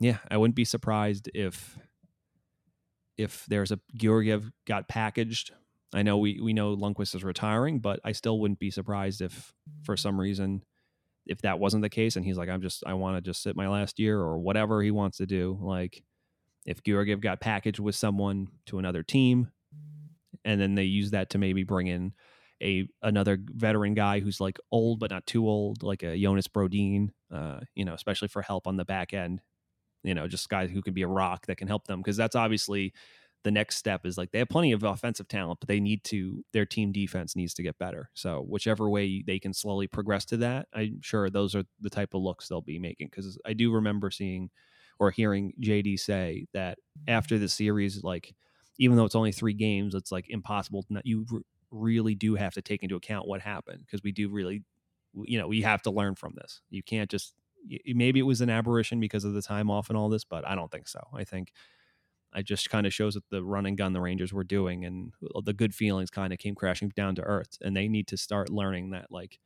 yeah i wouldn't be surprised if if there's a georgiev got packaged. I know we we know lundqvist is retiring but i still wouldn't be surprised if for some reason if that wasn't the case and he's like i'm just i want to just sit my last year or whatever he wants to do like if georgiev got packaged with someone to another team and then they use that to maybe bring in a another veteran guy who's like old but not too old, like a Jonas Brodin, uh, you know, especially for help on the back end. You know, just guys who can be a rock that can help them because that's obviously the next step is like they have plenty of offensive talent, but they need to their team defense needs to get better. So whichever way they can slowly progress to that, I'm sure those are the type of looks they'll be making. Because I do remember seeing or hearing JD say that after the series, like even though it's only three games, it's like impossible. Not, you r- really do have to take into account what happened because we do really, you know, we have to learn from this. You can't just maybe it was an aberration because of the time off and all this, but I don't think so. I think it just kind of shows that the run and gun the Rangers were doing and the good feelings kind of came crashing down to earth. And they need to start learning that, like,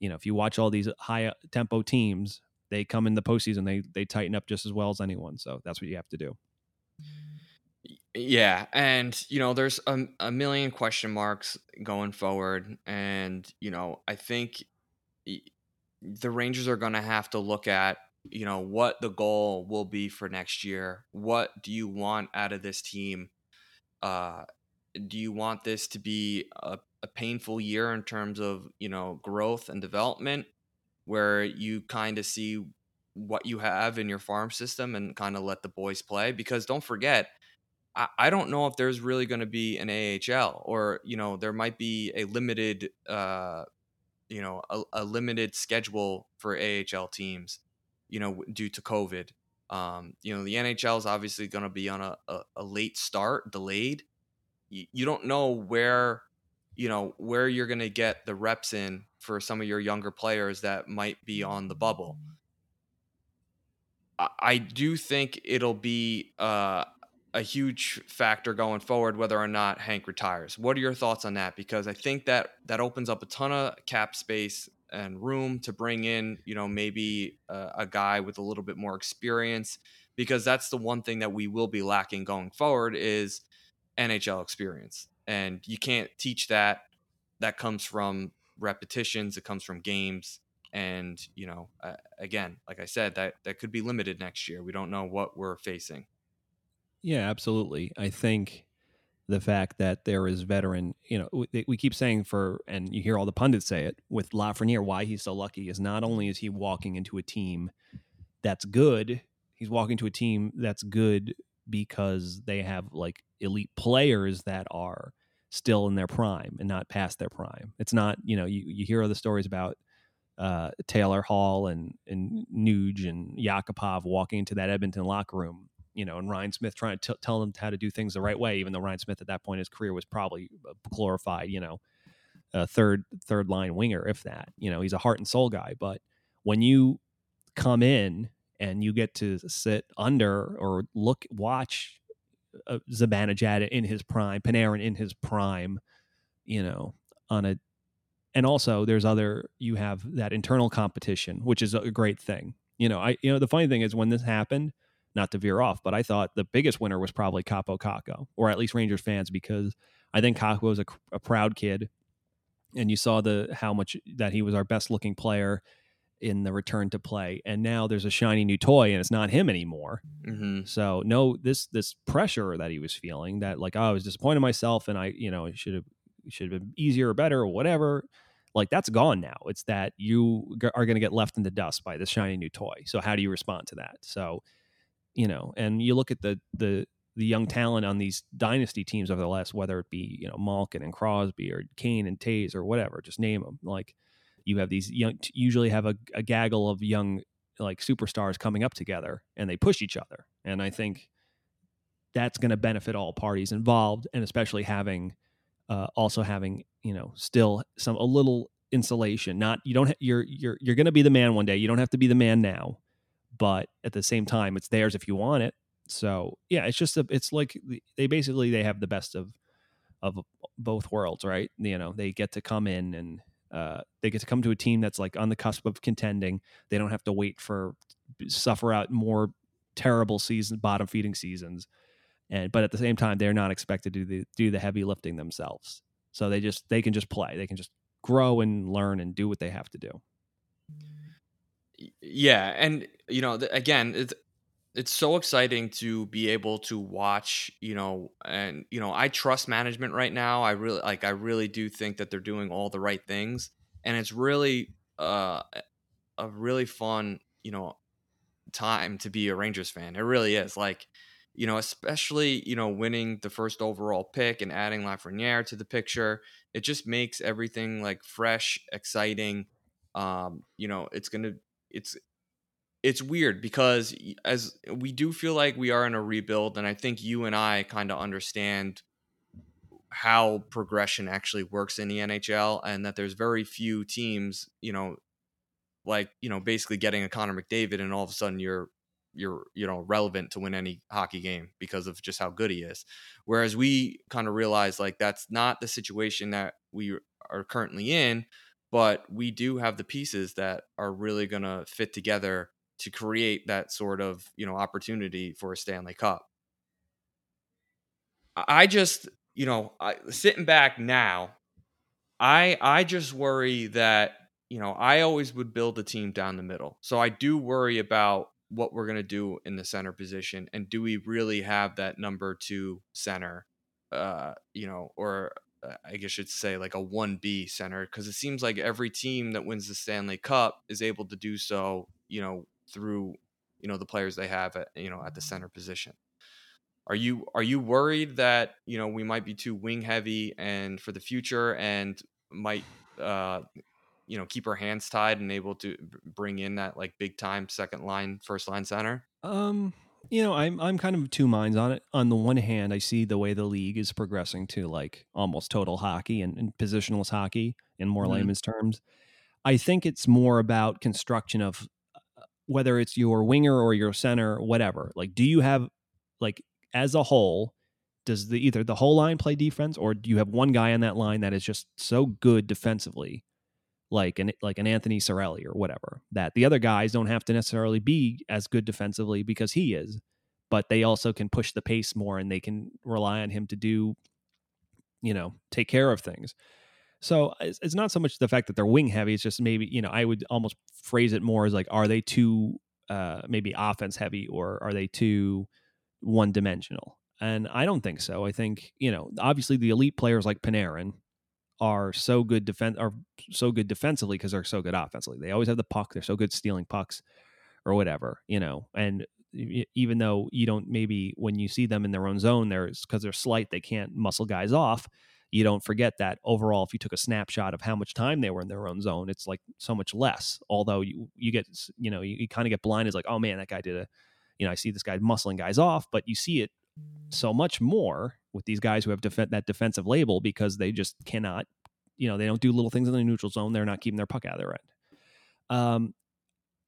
you know, if you watch all these high uh, tempo teams, they come in the postseason, they they tighten up just as well as anyone. So that's what you have to do. Yeah, and you know, there's a, a million question marks going forward, and you know, I think the Rangers are going to have to look at you know what the goal will be for next year. What do you want out of this team? Uh, do you want this to be a, a painful year in terms of you know growth and development, where you kind of see what you have in your farm system and kind of let the boys play? Because don't forget I, I don't know if there's really going to be an AHL or you know there might be a limited uh, you know a, a limited schedule for AHL teams you know due to COVID. Um, you know the NHL is obviously going to be on a, a, a, late start, delayed. You, you don't know where you know where you're going to get the reps in for some of your younger players that might be on the bubble. I, I do think it'll be uh, a huge factor going forward whether or not Hank retires. What are your thoughts on that? Because I think that that opens up a ton of cap space and room to bring in, you know, maybe a, a guy with a little bit more experience because that's the one thing that we will be lacking going forward is NHL experience. And you can't teach that. That comes from repetitions, it comes from games and, you know, uh, again, like I said, that that could be limited next year. We don't know what we're facing. Yeah, absolutely. I think the fact that there is veteran, you know, we, we, keep saying for, and you hear all the pundits say it with Lafreniere, why he's so lucky is not only is he walking into a team that's good, he's walking to a team that's good because they have like elite players that are still in their prime and not past their prime. It's not, you know, you, you hear other stories about uh, Taylor Hall and and Nuge and Yakupov walking into that Edmonton locker room you know, and Ryan Smyth trying to t- tell them how to do things the right way, even though Ryan Smyth at that point in his career was probably glorified, you know, a third third line winger, if that. You know, he's a heart and soul guy. But when you come in and you get to sit under or look, watch uh, Zibanejad in his prime, Panarin in his prime, you know, on a, and also there's other, you have that internal competition, which is a great thing. You know, I, you know, the funny thing is when this happened, not to veer off, but I thought the biggest winner was probably Kaapo Kakko, or at least Rangers fans, because I think Kakko was a, a proud kid, and you saw the how much that he was our best looking player in the return to play, and now there's a shiny new toy, and it's not him anymore. Mm-hmm. So no, this this pressure that he was feeling, that like oh, I was disappointed in myself, and I you know should have should have been easier or better or whatever. Like that's gone now. It's that you g- are going to get left in the dust by this shiny new toy. So how do you respond to that? So you know, and you look at the the the young talent on these dynasty teams over the last, whether it be you know Malkin and Crosby or Kane and Toews or whatever, just name them. Like you have these young, usually have a, a gaggle of young like superstars coming up together, and they push each other. And I think that's going to benefit all parties involved, and especially having uh, also having you know still some a little insulation. Not you don't ha- you're you're you're going to be the man one day. You don't have to be the man now, but at the same time, it's theirs if you want it. So yeah, it's just a, it's like they basically they have the best of of both worlds, right? You know, they get to come in and uh, they get to come to a team that's like on the cusp of contending. They don't have to wait for suffer out more terrible season bottom feeding seasons, and but at the same time they're not expected to do the, do the heavy lifting themselves. So they just they can just play. They can just grow and learn and do what they have to do. Yeah, and you know, th- again, it's it's so exciting to be able to watch, you know, and you know, I trust management right now. I really like I really do think that they're doing all the right things and it's really uh a really fun, you know, time to be a Rangers fan. It really is. Like, you know, especially, you know, winning the first overall pick and adding Lafreniere to the picture. It just makes everything like fresh, exciting. Um, you know, it's going to it's it's weird because as we do feel like we are in a rebuild and i think you and i kind of understand how progression actually works in the nhl and that there's very few teams you know like you know basically getting a connor mcdavid and all of a sudden you're you're you know relevant to win any hockey game because of just how good he is. Whereas we kind of realize like that's not the situation that we are currently in but we do have the pieces that are really going to fit together to create that sort of you know opportunity for a Stanley Cup. I just you know I, sitting back now, I I just worry that you know I always would build a team down the middle, so I do worry about what we're going to do in the center position and do we really have that number two center uh you know or I guess you'd say like a 1B center because it seems like every team that wins the Stanley Cup is able to do so, you know, through you know the players they have at you know at the center position. Are you are you worried that you know we might be too wing heavy and for the future and might uh you know keep our hands tied and able to bring in that like big time second line first line center? Um you know, I'm I'm kind of two minds on it. On the one hand, I see the way the league is progressing to like almost total hockey and, and positionless hockey in more mm-hmm. layman's terms. I think it's more about construction of whether it's your winger or your center, whatever. Like, do you have like as a whole? Does the either the whole line play defense, or do you have one guy on that line that is just so good defensively, like an like an Anthony Cirelli or whatever, that the other guys don't have to necessarily be as good defensively because he is, but they also can push the pace more and they can rely on him to do, you know, take care of things. So it's, it's not so much the fact that they're wing heavy. It's just maybe you know I would almost phrase it more as like, are they too uh, maybe offense heavy or are they too one dimensional? And I don't think so. I think you know obviously the elite players like Panarin are so good defense are so good defensively because they're so good offensively. They always have the puck. They're so good stealing pucks or whatever, you know. And even though you don't maybe when you see them in their own zone, there's because they're slight, they can't muscle guys off you don't forget that overall if you took a snapshot of how much time they were in their own zone it's like so much less although you you get you know you, you kind of get blind as like oh man that guy did a you know i see this guy muscling guys off but you see it so much more with these guys who have def- that defensive label because they just cannot you know they don't do little things in the neutral zone they're not keeping their puck out of their end. Um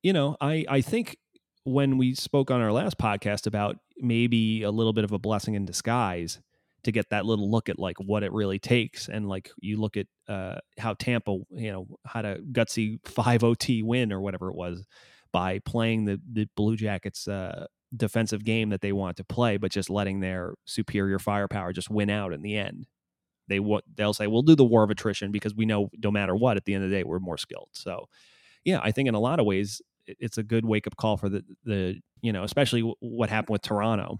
you know i i think when we spoke on our last podcast about maybe a little bit of a blessing in disguise to get that little look at like what it really takes and like you look at uh, how Tampa you know had a gutsy 5 OT win or whatever it was by playing the the Blue Jackets uh, defensive game that they want to play, but just letting their superior firepower just win out in the end. They what they'll say we'll do the war of attrition because we know no matter what at the end of the day we're more skilled. So yeah, I think in a lot of ways it's a good wake up call for the the you know especially what happened with Toronto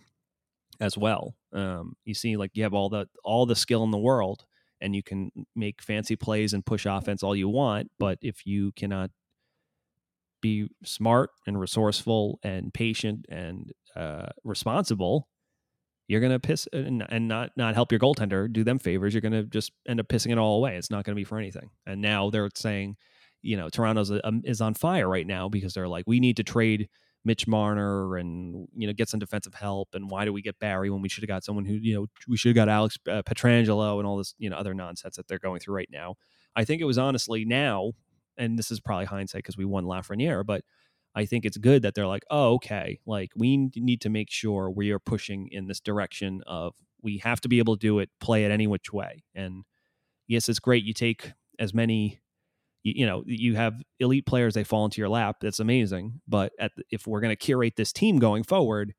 as well. Um, you see like you have all the all the skill in the world and you can make fancy plays and push offense all you want, but if you cannot be smart and resourceful and patient and uh, responsible, you're going to piss and, and, not not help your goaltender do them favors. You're going to just end up pissing it all away. It's not going to be for anything. And now they're saying, you know, Toronto's a, um, is on fire right now because they're like, we need to trade Mitch Marner and you know get some defensive help. And why do we get Barrie when we should have got someone who you know we should have got Alex uh, Pietrangelo and all this you know other nonsense that they're going through right now. I think it was honestly now and this is probably hindsight because we won Lafreniere, but I think it's good that they're like, oh, okay, like we need to make sure we are pushing in this direction of we have to be able to do it, play it any which way. And yes, it's great. You take as many, you, you know, you have elite players, they fall into your lap. That's amazing. But at, if we're going to curate this team going forward,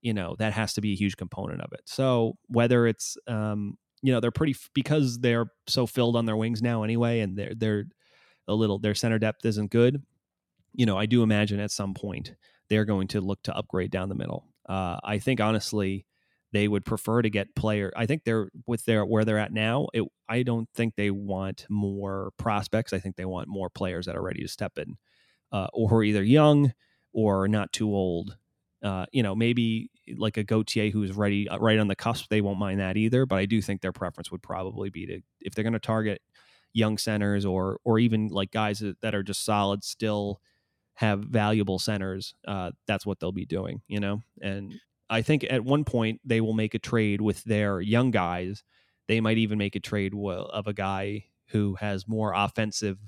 you know, that has to be a huge component of it. So whether it's, um, you know, they're pretty because they're so filled on their wings now anyway, and they're they're a little their center depth isn't good. You know, I do imagine at some point they're going to look to upgrade down the middle. Uh, I think honestly, they would prefer to get player. I think they're with their where they're at now. It, I don't think they want more prospects. I think they want more players that are ready to step in, uh, or either young or not too old. Uh, you know, maybe like a Gauthier who's ready, uh, right on the cusp. They won't mind that either. But I do think their preference would probably be to, if they're going to target young centers or or even like guys that are just solid still have valuable centers uh, that's what they'll be doing you know? And i think at one point they will make a trade with their young guys. They might even make a trade of a guy who has more offensive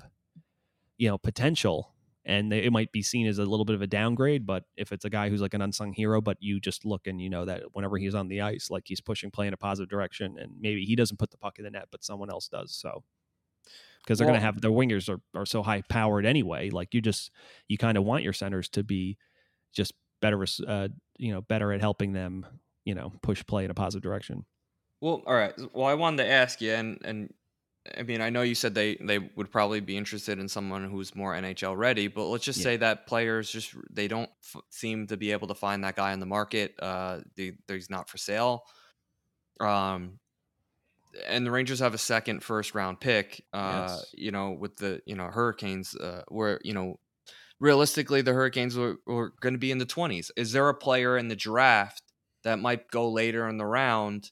you know potential. And they, it might be seen as a little bit of a downgrade but if it's a guy who's like an unsung hero but you just look and you know that whenever he's on the ice like he's pushing play in a positive direction and maybe he doesn't put the puck in the net but someone else does so because they're well, going to have their wingers are, are so high powered anyway. Like you just you kind of want your centers to be just better, uh, you know, better at helping them, you know, push play in a positive direction. Well, all right. Well, I wanted to ask you, and and I mean, I know you said they they would probably be interested in someone who's more NHL ready, but let's just yeah. say that players just they don't f- seem to be able to find that guy in the market. Uh, they, he's not for sale. Um, and the Rangers have a second first round pick. Uh, yes. you know, with the you know Hurricanes, uh, where you know realistically the Hurricanes were, were going to be in the twenties. Is there a player in the draft that might go later in the round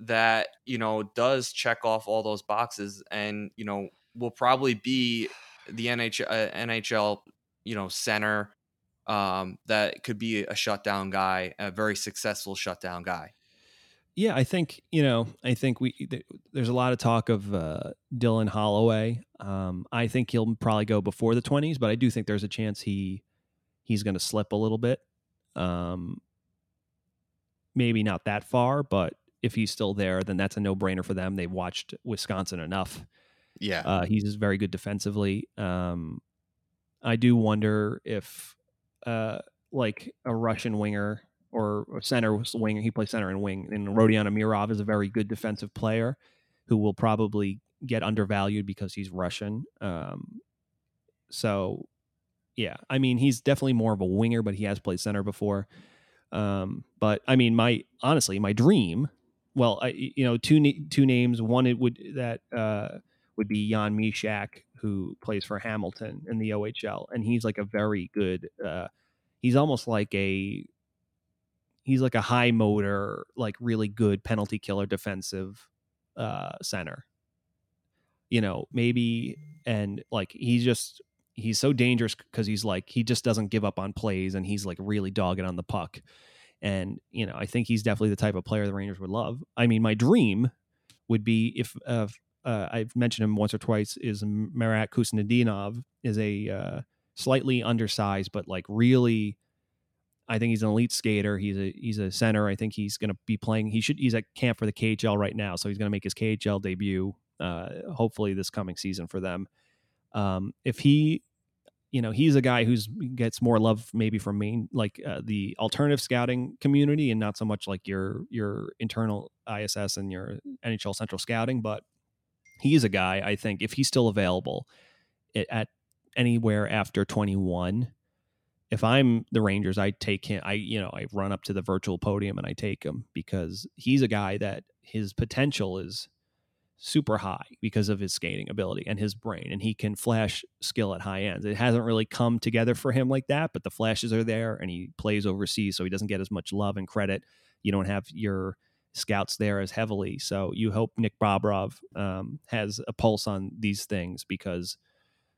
that you know does check off all those boxes and you know will probably be the NHL uh, NHL you know center um, that could be a shutdown guy, a very successful shutdown guy. Yeah, I think you know. I think we there's a lot of talk of uh, Dylan Holloway. Um, I think he'll probably go before the 20s, but I do think there's a chance he he's going to slip a little bit. Um, maybe not that far, but if he's still there, then that's a no brainer for them. They've watched Wisconsin enough. Yeah, uh, he's very good defensively. Um, I do wonder if uh, like a Russian winger or, or center was wing. He plays center and wing. And Rodion Amirov is a very good defensive player who will probably get undervalued because he's Russian. Um, so, yeah, I mean, he's definitely more of a winger, but he has played center before. Um, but I mean, my honestly, my dream. Well, I, you know, two two names. One it would that uh, would be Jan Mysak, who plays for Hamilton in the OHL, and he's like a very good. Uh, he's almost like a he's like a high motor, like really good penalty killer defensive uh, center. You know, maybe and like he's just he's so dangerous because he's like he just doesn't give up on plays and he's like really dogging on the puck. And you know, I think he's definitely the type of player the Rangers would love. I mean, my dream would be if uh, uh, I've mentioned him once or twice is Marat Khusnutdinov is a uh, slightly undersized but like really I think he's an elite skater. He's a he's a center. I think he's going to be playing. He should. He's at camp for the KHL right now, so he's going to make his KHL debut. Uh, hopefully this coming season for them. Um, if he you know, he's a guy who's gets more love maybe from main like uh, the alternative scouting community and not so much like your your internal ISS and your NHL Central scouting, but he's a guy I think if he's still available at, at anywhere after 21 if I'm the Rangers, I take him. I you know I run up to the virtual podium and I take him because he's a guy that his potential is super high because of his skating ability and his brain, and he can flash skill at high ends. It hasn't really come together for him like that, but the flashes are there, and he plays overseas, so he doesn't get as much love and credit. You don't have your scouts there as heavily, so you hope Nick Bobrov um, has a pulse on these things because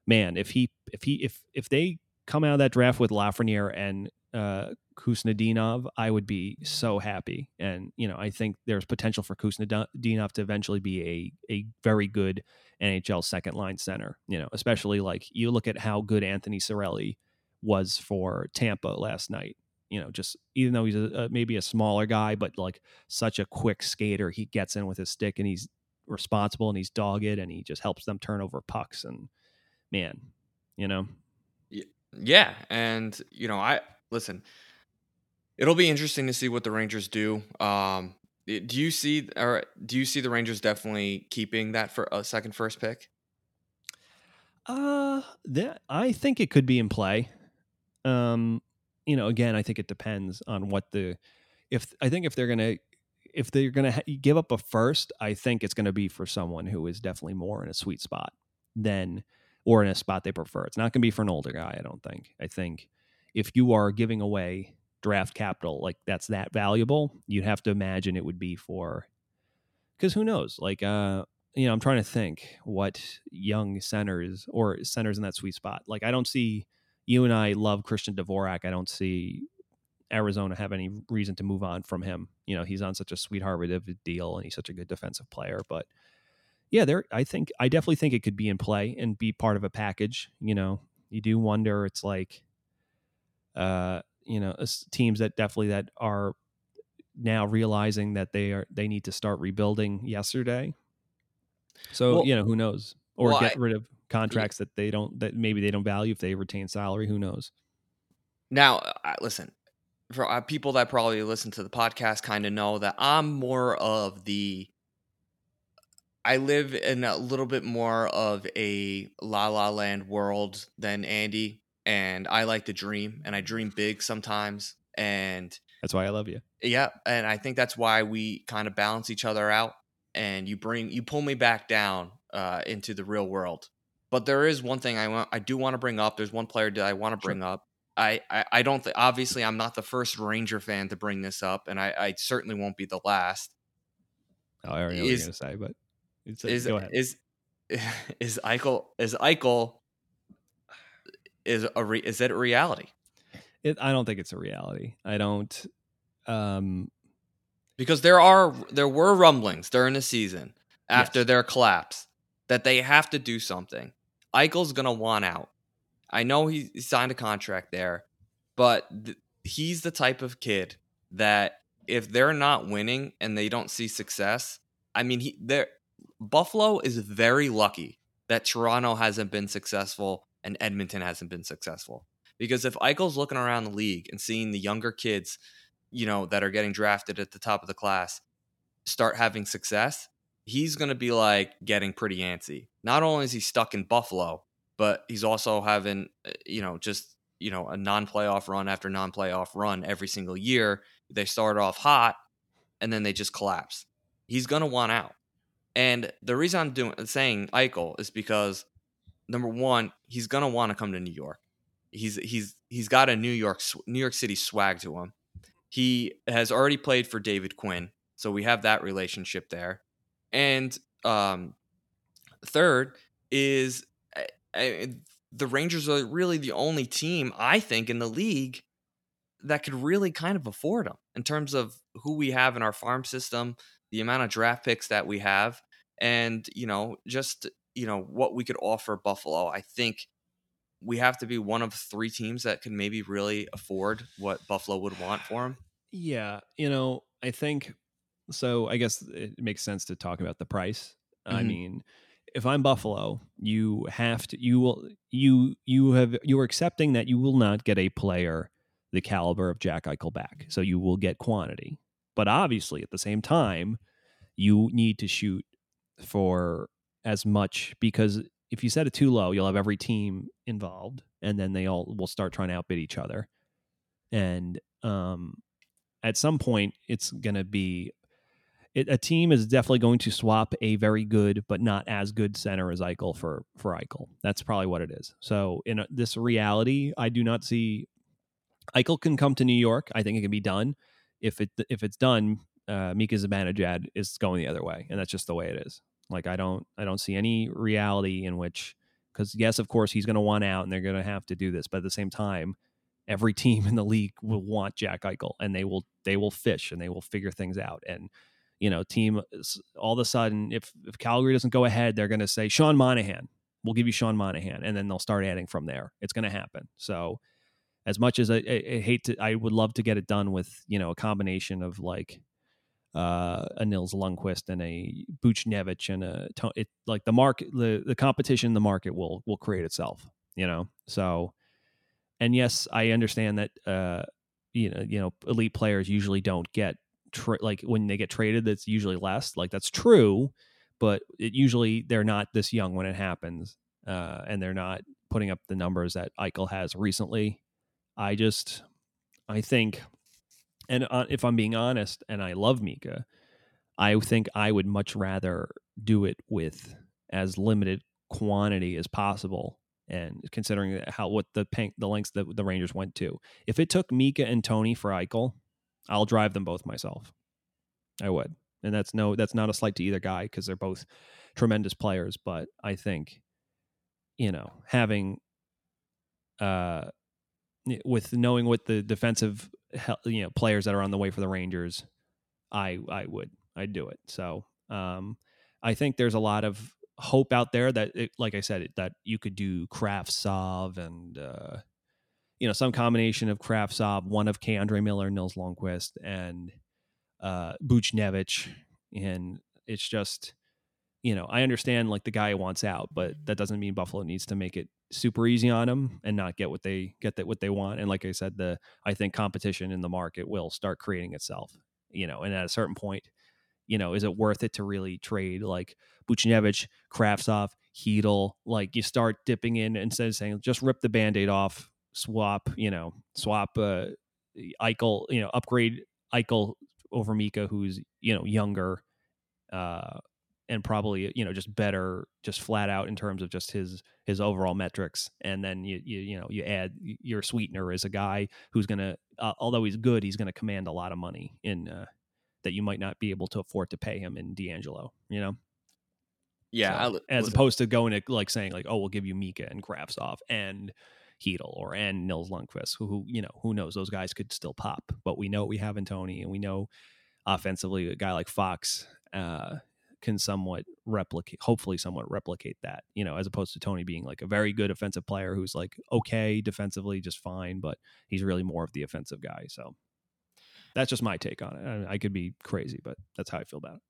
man, if he if he if if they come out of that draft with Lafreniere and uh, Kuznetsov, I would be so happy. And you know, I think there's potential for Kuznetsov to eventually be a a very good NHL second line center. You know, especially like you look at how good Anthony Cirelli was for Tampa last night. You know, just even though he's a, a, maybe a smaller guy, but like such a quick skater, he gets in with his stick and he's responsible and he's dogged and he just helps them turn over pucks. And man, you know, yeah, and you know, I listen. It'll be interesting to see what the Rangers do. Um, do you see or do you see the Rangers definitely keeping that for a second first pick? Uh, that I think it could be in play. Um, you know, again, I think it depends on what the if I think if they're gonna if they're gonna ha- give up a first, I think it's gonna be for someone who is definitely more in a sweet spot than or in a spot they prefer. It's not going to be for an older guy, I don't think. I think if you are giving away draft capital like that's that valuable, you'd have to imagine it would be for because who knows? Like, uh, you know, I'm trying to think what young centers or centers in that sweet spot. Like, I don't see you and I love Christian Dvorak. I don't see Arizona have any reason to move on from him. You know, he's on such a sweetheart of a deal and he's such a good defensive player. But yeah, there. I think I definitely think it could be in play and be part of a package. You know, you do wonder. It's like, uh, you know, teams that definitely that are now realizing that they are they need to start rebuilding yesterday. So well, you know, who knows? Or well, get I, rid of contracts that they don't that maybe they don't value if they retain salary. Who knows? Now, uh, listen, for uh, people that probably listen to the podcast, kind of know that I'm more of the I live in a little bit more of a la la land world than Andy, and I like to dream, and I dream big sometimes, and that's why I love you. Yeah, and I think that's why we kind of balance each other out, and you bring you pull me back down uh, into the real world. But there is one thing I want, I do want to bring up. There's one player that I want to bring sure. up. I, I, I don't think obviously I'm not the first Ranger fan to bring this up, and I, I certainly won't be the last. Oh, I already know is, what you're gonna say, but it's is is is Eichel is Eichel is a re, is it a reality? It, I don't think it's a reality. I don't. Um, because there are there were rumblings during the season after yes. their collapse that they have to do something. Eichel's gonna want out. I know he, he signed a contract there, but th- he's the type of kid that if they're not winning and they don't see success, I mean, he there Buffalo is very lucky that Toronto hasn't been successful and Edmonton hasn't been successful. Because if Eichel's looking around the league and seeing the younger kids, you know, that are getting drafted at the top of the class start having success, he's going to be like getting pretty antsy. Not only is he stuck in Buffalo, but he's also having, uh, you know, just, you know, a non playoff run after non playoff run every single year. They start off hot and then they just collapse. He's going to want out. And the reason I'm doing saying Eichel is because number one, he's gonna want to come to New York. He's he's he's got a New York New York City swag to him. He has already played for David Quinn, so we have that relationship there. And um, third is uh, the Rangers are really the only team I think in the league that could really kind of afford him in terms of who we have in our farm system, the amount of draft picks that we have, and you know just you know what we could offer Buffalo. I think we have to be one of three teams that can maybe really afford what Buffalo would want for him. Yeah, you know, I think so. I guess it makes sense to talk about the price. Mm-hmm. I mean, if I'm Buffalo, you have to you will you you have you're accepting that you will not get a player the caliber of Jack Eichel back. So you will get quantity. But obviously at the same time, you need to shoot for as much because if you set it too low, you'll have every team involved and then they all will start trying to outbid each other. And um at some point it's going to be it, a team is definitely going to swap a very good but not as good center as Eichel for for Eichel. That's probably what it is. So in this reality, I do not see Eichel can come to New York. I think it can be done. If it if it's done, uh, Mika Zibanejad is going the other way, and that's just the way it is. Like I don't I don't see any reality in which because yes, of course he's going to want out, and they're going to have to do this, but at the same time, every team in the league will want Jack Eichel, and they will they will fish and they will figure things out. And you know, team all of a sudden, if if Calgary doesn't go ahead, they're going to say Sean Monahan. We'll give you Sean Monahan, and then they'll start adding from there. It's going to happen. So, as much as I, I, I, hate to, I would love to get it done with you know a combination of like uh, a Nils Lundkvist and a Buchnevich and a it, like the market, the the competition, in the market will will create itself. You know, so and yes, I understand that uh, you know you know elite players usually don't get tra- like when they get traded, that's usually less. Like that's true, but it usually they're not this young when it happens, uh, and they're not putting up the numbers that Eichel has recently. I just, I think, and uh, if I'm being honest, and I love Mika, I think I would much rather do it with as limited quantity as possible and considering how what the the lengths that the Rangers went to. If it took Mika and Tony for Eichel, I'll drive them both myself. I would. And that's no that's not a slight to either guy because they're both tremendous players, but I think you know, having uh with knowing what the defensive you know players that are on the way for the Rangers, I I would I'd do it. So, um I think there's a lot of hope out there that it, like I said that you could do Kravtsov and uh you know, some combination of Kravtsov, one of K. Andre Miller, Nils Lundkvist, and uh, Buchnevich. And it's just, you know, I understand like the guy wants out, but that doesn't mean Buffalo needs to make it super easy on him and not get what they get that what they want. And like I said, the I think competition in the market will start creating itself. You know, and at a certain point, you know, is it worth it to really trade like Buchnevich, Kravtsov, Chytil? Like you start dipping in instead of saying just rip the band-aid off, swap, you know, swap uh, Eichel, you know, upgrade Eichel over Mika, who's you know younger, uh, and probably you know just better, just flat out in terms of just his his overall metrics. And then you you you know you add your sweetener is a guy who's gonna, uh, although he's good, he's gonna command a lot of money in uh, that you might not be able to afford to pay him in DeAngelo You know. Yeah, so, as opposed to going to like saying like, oh, we'll give you Mika and Kravtsov and Chytil or and Nils Lundkvist, who, who you know who knows those guys could still pop, but we know what we have in Tony, and we know offensively a guy like Fox uh, can somewhat replicate, hopefully somewhat replicate that, you know, as opposed to Tony being like a very good offensive player who's like okay defensively, just fine, but he's really more of the offensive guy. So that's just my take on it. I, I could be crazy, but that's how I feel about it.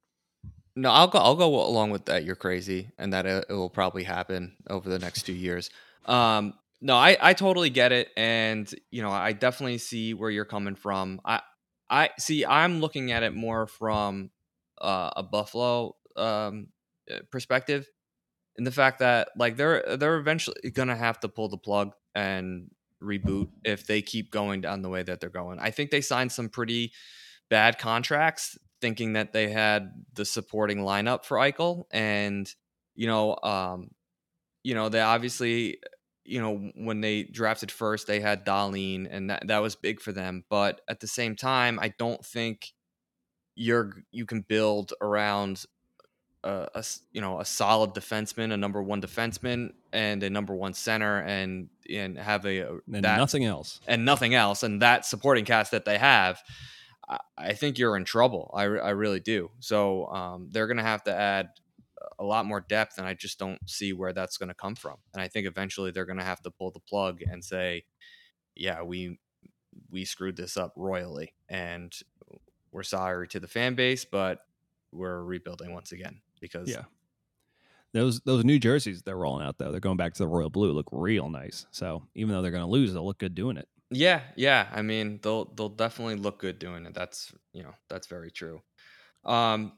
No, I'll go. I'll go along with that. You're crazy, and that it, it will probably happen over the next two years. Um, no, I I totally get it, and you know I definitely see where you're coming from. I I see. I'm looking at it more from uh, a Buffalo um, eh, perspective, in the fact that like they're they're eventually gonna have to pull the plug and reboot if they keep going down the way that they're going. I think they signed some pretty bad contracts, thinking that they had the supporting lineup for Eichel, and you know, um, you know, they obviously you know, when they drafted first, they had Dahlin, and that that was big for them. But at the same time, I don't think you're you can build around a, a you know a solid defenseman, a number one defenseman, and a number one center, and and have a and that, nothing else, and nothing else, and that supporting cast that they have. I, I think you're in trouble. I, I really do. So um, they're going to have to add a lot more depth, and I just don't see where that's going to come from. And I think eventually they're going to have to pull the plug and say, "Yeah, we we screwed this up royally, and we're sorry to the fan base, but we're rebuilding once again." Because yeah, Those those new jerseys they're rolling out though, they're going back to the royal blue. Look real nice. So even though they're going to lose, they'll look good doing it. Yeah, yeah. I mean, they'll they'll definitely look good doing it. That's you know that's very true. Um,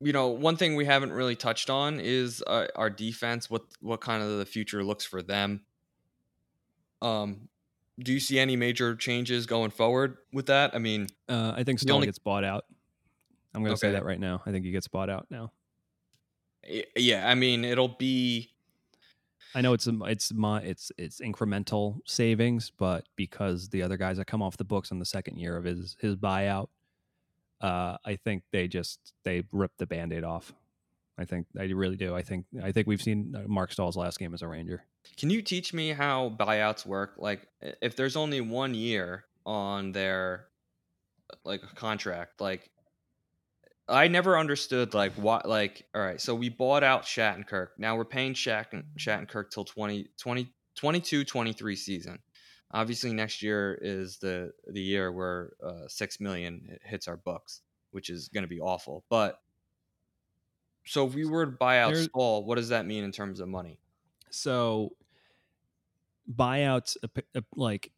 you know, one thing we haven't really touched on is uh, our defense. What what kind of the future looks for them. Um, do you see any major changes going forward with that? I mean, Uh, I think Staal only- gets bought out. I'm going to say that right now. I think he gets bought out now. yeah. I mean, it'll be I know it's it's my it's it's incremental savings, but because the other guys that come off the books in the second year of his his buyout, uh, I think they just they ripped the band-aid off. I think I really do. I think I think we've seen uh, Marc Staal's last game as a Ranger. Can you teach me how buyouts work? Like, if there's only one year on their like contract, like I never understood like what like all right, so we bought out Shattenkirk. Now we're paying Shat- Shattenkirk till 20, 20 22 23 season. Obviously next year is the the year where uh, 6 million hits our books, which is going to be awful. But so if we were to buy out There- Staal, what does that mean in terms of money? So buyouts, like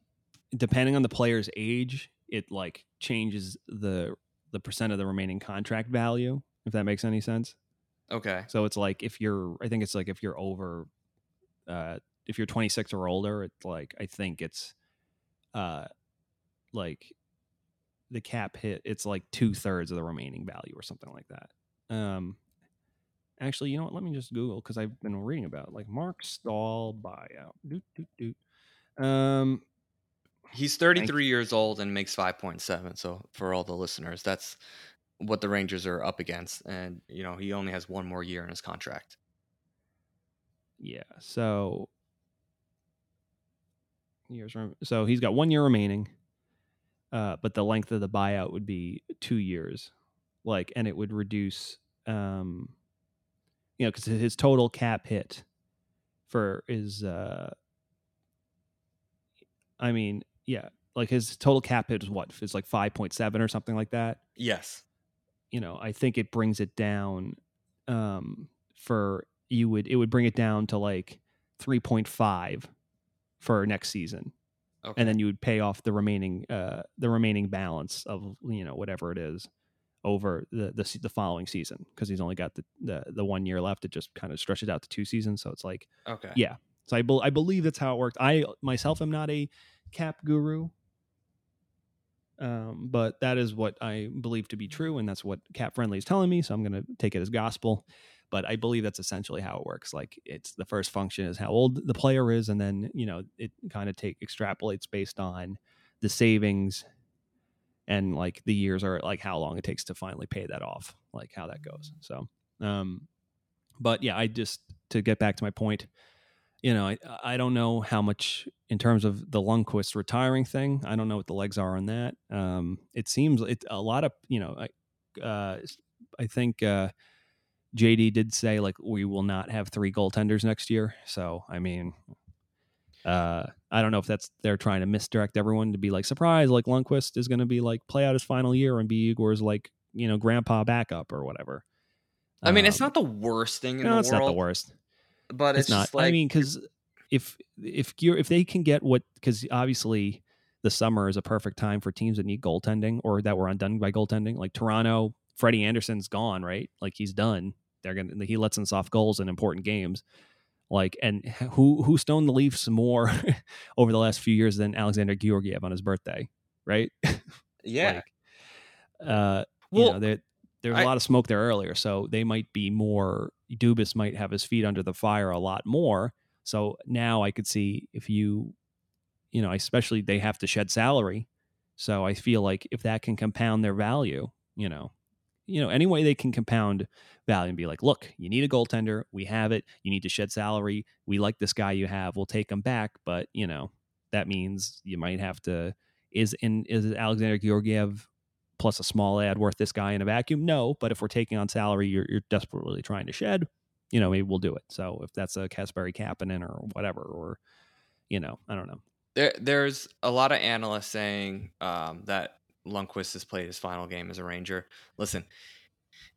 depending on the player's age, it like changes the the percent of the remaining contract value. If that makes any sense. Okay. So it's like if you're, I think it's like if you're over, uh, if you're 26 or older, it's like I think it's, uh, like the cap hit. It's like two thirds of the remaining value or something like that. Um, actually, you know what? Let me just Google because I've been reading about it. like Marc Staal buyout. Doot, doot, doot. Um, He's 33 years old and makes 5.7. So for all the listeners, that's what the Rangers are up against. And you know, he only has one more year in his contract. Yeah. So years. So he's got one year remaining, uh, but the length of the buyout would be two years, like, and it would reduce, um, you know, because his total cap hit for is, uh, I mean, yeah, like his total cap hit is what is like five point seven or something like that Yes. you know, I think it brings it down um for you would it would bring it down to like 3.5 for next season. Okay. And then you would pay off the remaining uh the remaining balance of you know whatever it is over the the, the following season because he's only got the, the the one year left it just kind of stretches out to two seasons so it's like okay. yeah. So I, bel I believe that's how it worked. I myself am not a cap guru, um, but that is what I believe to be true, and that's what Cap Friendly is telling me. So I'm going to take it as gospel. But I believe that's essentially how it works. Like it's the first function is how old the player is, and then you know it kind of take extrapolates based on the savings and like the years are like how long it takes to finally pay that off, like how that goes. So, um, but yeah, I just to get back to my point, you know, I I don't know how much in terms of the Lundqvist retiring thing. I don't know what the legs are on that. Um, it seems it a lot of you know, I uh, I think uh, JD did say like we will not have three goaltenders next year. So I mean, uh, I don't know if that's they're trying to misdirect everyone to be like surprise, like Lundqvist is going to be like play out his final year and be Igor's like you know grandpa backup or whatever. I mean, it's Um, not the worst thing in no, the it's world. It's not the worst But it's, it's, not. like I mean, because if if you're if they can get what because obviously the summer is a perfect time for teams that need goaltending or that were undone by goaltending. Like Toronto, Freddie Andersen's gone, right? Like he's done. They're gonna he lets in soft goals in important games. Like and who who stoned the Leafs more over the last few years than Alexander Georgiev on his birthday, right? yeah. like, uh, well, you know, there, there's a lot of smoke there earlier, so they might be more. Dubas might have his feet under the fire a lot more. So now I could see if you, you know, especially they have to shed salary. So I feel like if that can compound their value, you know, you know, any way they can compound value and be like, look, you need a goaltender, we have it. You need to shed salary. We like this guy you have. We'll take him back, but you know, that means you might have to. Is in is Alexander Georgiev plus a small ad worth this guy in a vacuum? No, but if we're taking on salary you're, you're desperately trying to shed, you know, maybe we'll do it. So if that's a Kasperi Kapanen or whatever, or you know, I don't know. there there's a lot of analysts saying um, that Lundqvist has played his final game as a Ranger. Listen,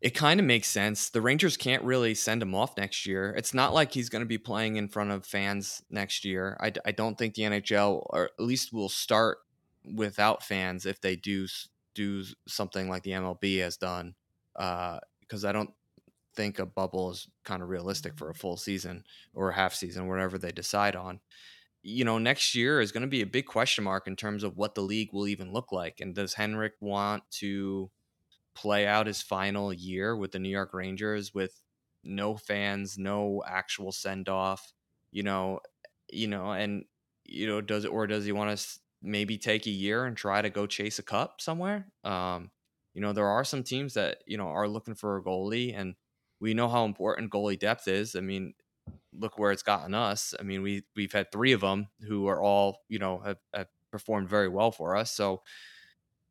it kind of makes sense. The Rangers can't really send him off next year. It's not like he's going to be playing in front of fans next year. I, I don't think the NHL, or at least will start without fans if they do do something like the MLB has done. Because uh, I don't think a bubble is kind of realistic for a full season or a half season, whatever they decide on. You know, next year is going to be a big question mark in terms of what the league will even look like. And does Henrik want to play out his final year with the New York Rangers with no fans, no actual send off, you know, you know, and you know, does it or does he want to maybe take a year and try to go chase a cup somewhere? Um, you know, there are some teams that you know are looking for a goalie, and we know how important goalie depth is. I mean, look where it's gotten us. I mean, we we've had three of them who are all you know have, have performed very well for us. So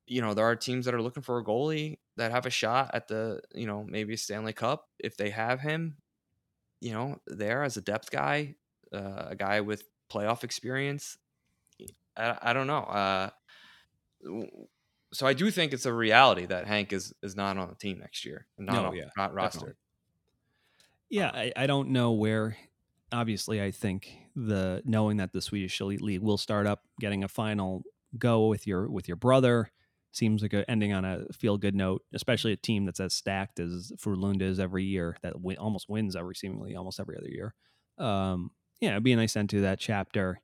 you know, there are teams that are looking for a goalie that have a shot at the, you know, maybe Stanley Cup if they have him, you know, there as a depth guy, uh, a guy with playoff experience. I, I don't know. Uh, so I do think it's a reality that Hank is is not on the team next year, not no, on, yeah, not rostered. Yeah, I, I don't know where. Obviously, I think the knowing that the Swedish Elite League will start up, getting a final go with your with your brother seems like a ending on a feel good note, especially a team that's as stacked as Frölunda is every year that win, almost wins every seemingly almost every other year. Um, yeah, it'd be a nice end to that chapter.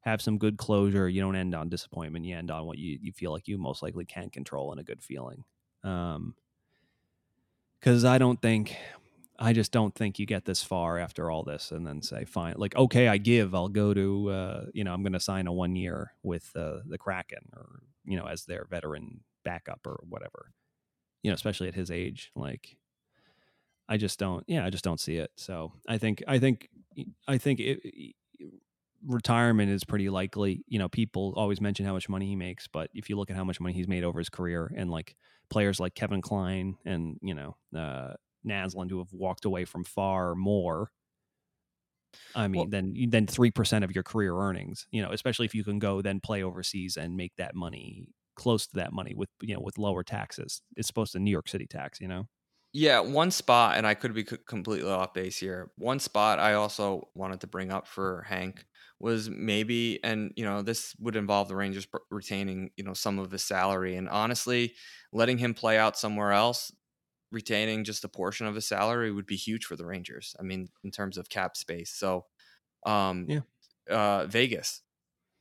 Have some good closure. You don't end on disappointment. You end on what you, you feel like you most likely can control and a good feeling. Um, because I don't think I just don't think you get this far after all this and then say, fine, like, okay, I give, I'll go to, uh, you know, I'm going to sign a one year with uh, the Kraken or, you know, as their veteran backup or whatever, you know, especially at his age. Like, I just don't, yeah, I just don't see it. So I think, I think, I think it, retirement is pretty likely. You know, people always mention how much money he makes, but if you look at how much money he's made over his career and like players like Kevin Klein and, you know, uh, Naslund who have walked away from far more. I mean, well, than than three percent of your career earnings. You know, especially if you can go then play overseas and make that money close to that money with you know with lower taxes. It's supposed to New York City tax. You know. Yeah, one spot, and I could be completely off base here. One spot I also wanted to bring up for Hank was maybe, and you know, this would involve the Rangers retaining, you know, some of his salary, and honestly, letting him play out somewhere else retaining just a portion of his salary would be huge for the Rangers. I mean, in terms of cap space. So, um, yeah, uh, Vegas,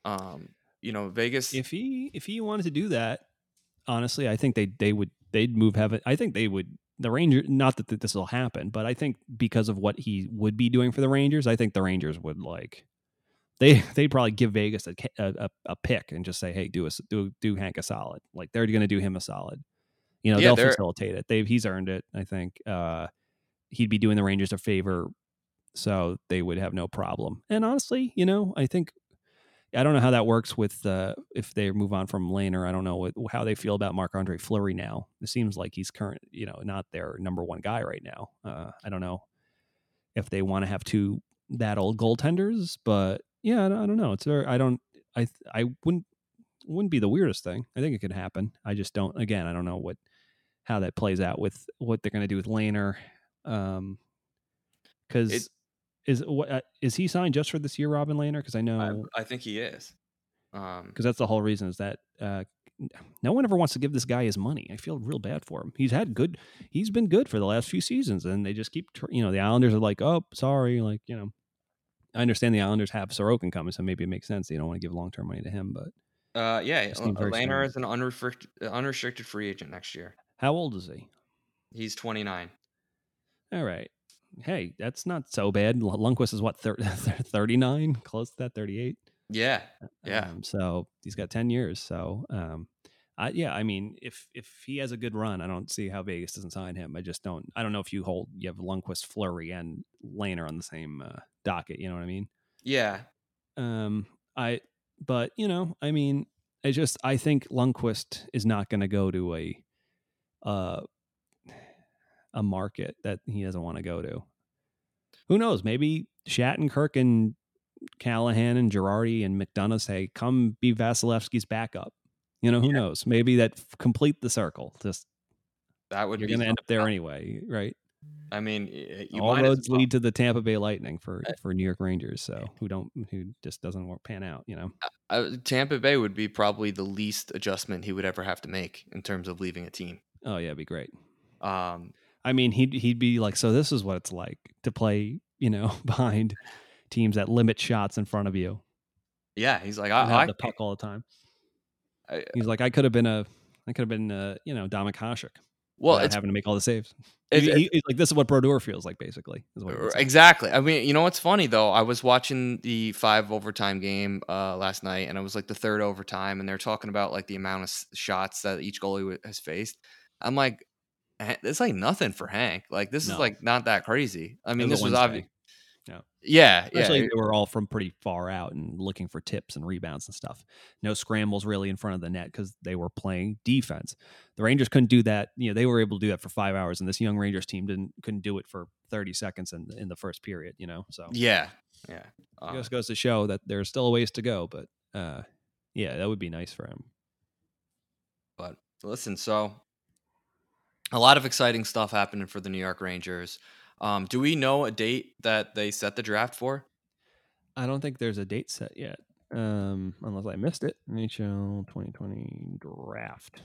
um, you know, Vegas. If he if he wanted to do that, honestly, I think they they would they'd move have it. I think they would the Rangers. Not that this will happen, but I think because of what he would be doing for the Rangers, I think the Rangers would like. They they'd probably give Vegas a, a, a pick and just say, "Hey, do us do do Hank a solid." Like they're going to do him a solid. You know, yeah, they'll facilitate it. They've he's earned it. I think uh, he'd be doing the Rangers a favor, so they would have no problem. And honestly, you know, I think I don't know how that works with uh, if they move on from Lehner. I don't know what, how they feel about Marc Andre Fleury now. It seems like he's current, you know, not their number one guy right now. Uh, I don't know if they want to have two that old goaltenders, but yeah, I don't, I don't know. It's very, I don't, I, I wouldn't, wouldn't be the weirdest thing. I think it could happen. I just don't. Again, I don't know what how that plays out with what they're going to do with Lehner. Um, because is what uh, is he signed just for this year, Robin Lehner? Because I know I, I, think he is. Um, because that's the whole reason is that uh, no one ever wants to give this guy his money. I feel real bad for him. He's had good. He's been good for the last few seasons, and they just keep. You know, the Islanders are like, oh, sorry, like you know. I understand the Islanders have Sorokin coming, so maybe it makes sense. They don't want to give long term money to him, but uh, yeah, Lehner is an unrestricted unrestricted free agent next year. How old is he? He's 29. All right. Hey, that's not so bad. Lundqvist is what, 39? Close to that, 38? Yeah. Yeah. Um, so he's got 10 years. So, um, I, yeah, I mean, if if he has a good run, I don't see how Vegas doesn't sign him. I just don't. I don't know if you hold you have Lundqvist, Fleury, and Lehner on the same uh, docket. You know what I mean? Yeah. Um. I. But you know, I mean, I just I think Lundqvist is not going to go to a uh, a market that he doesn't want to go to. Who knows? Maybe Shattenkirk and Callahan and Girardi and McDonagh say, "Come be Vasilevskiy's backup." You know, who yeah. knows? Maybe that f- complete the circle. Just that would You're be going to end up there anyway, right? I mean, you All might roads well. lead to the Tampa Bay Lightning for Uh, for New York Rangers. So who don't who just doesn't work, pan out, you know? uh, Tampa Bay would be probably the least adjustment he would ever have to make in terms of leaving a team. Oh yeah, it'd be great. Um, I mean, he'd he'd be like, so this is what it's like to play, you know, behind teams that limit shots in front of you. yeah, he's like, I, have the puck all the time. I- He's like, I could have been a, I could have been, a, you know, Dominik Hasek. well, it's having to make all the saves. it's- He- he- he's like, this is what Brodeur feels like, basically. is what he would. Exactly. I mean, you know what's funny though? I was watching the five overtime game uh, last night, and it was like the third overtime, and they're talking about like the amount of shots that each goalie has faced. I'm like, "Eh, it's like nothing for Hank. Like this No. is like not that crazy. I mean, was this was obvious. Yeah. Yeah, Especially yeah. they were all from pretty far out and looking for tips and rebounds and stuff. No scrambles really in front of the net because they were playing defense. The Rangers couldn't do that. You know, they were able to do that for five hours, and this young Rangers team didn't couldn't do it for thirty seconds in in the first period. You know, so Yeah, yeah. it Uh, just goes to show that there's still a ways to go. But uh, yeah, that would be nice for him. But listen, so a lot of exciting stuff happening for the New York Rangers. Um, do we know a date that they set the draft for? I don't think there's a date set yet, um, unless I missed it. NHL 2020 draft.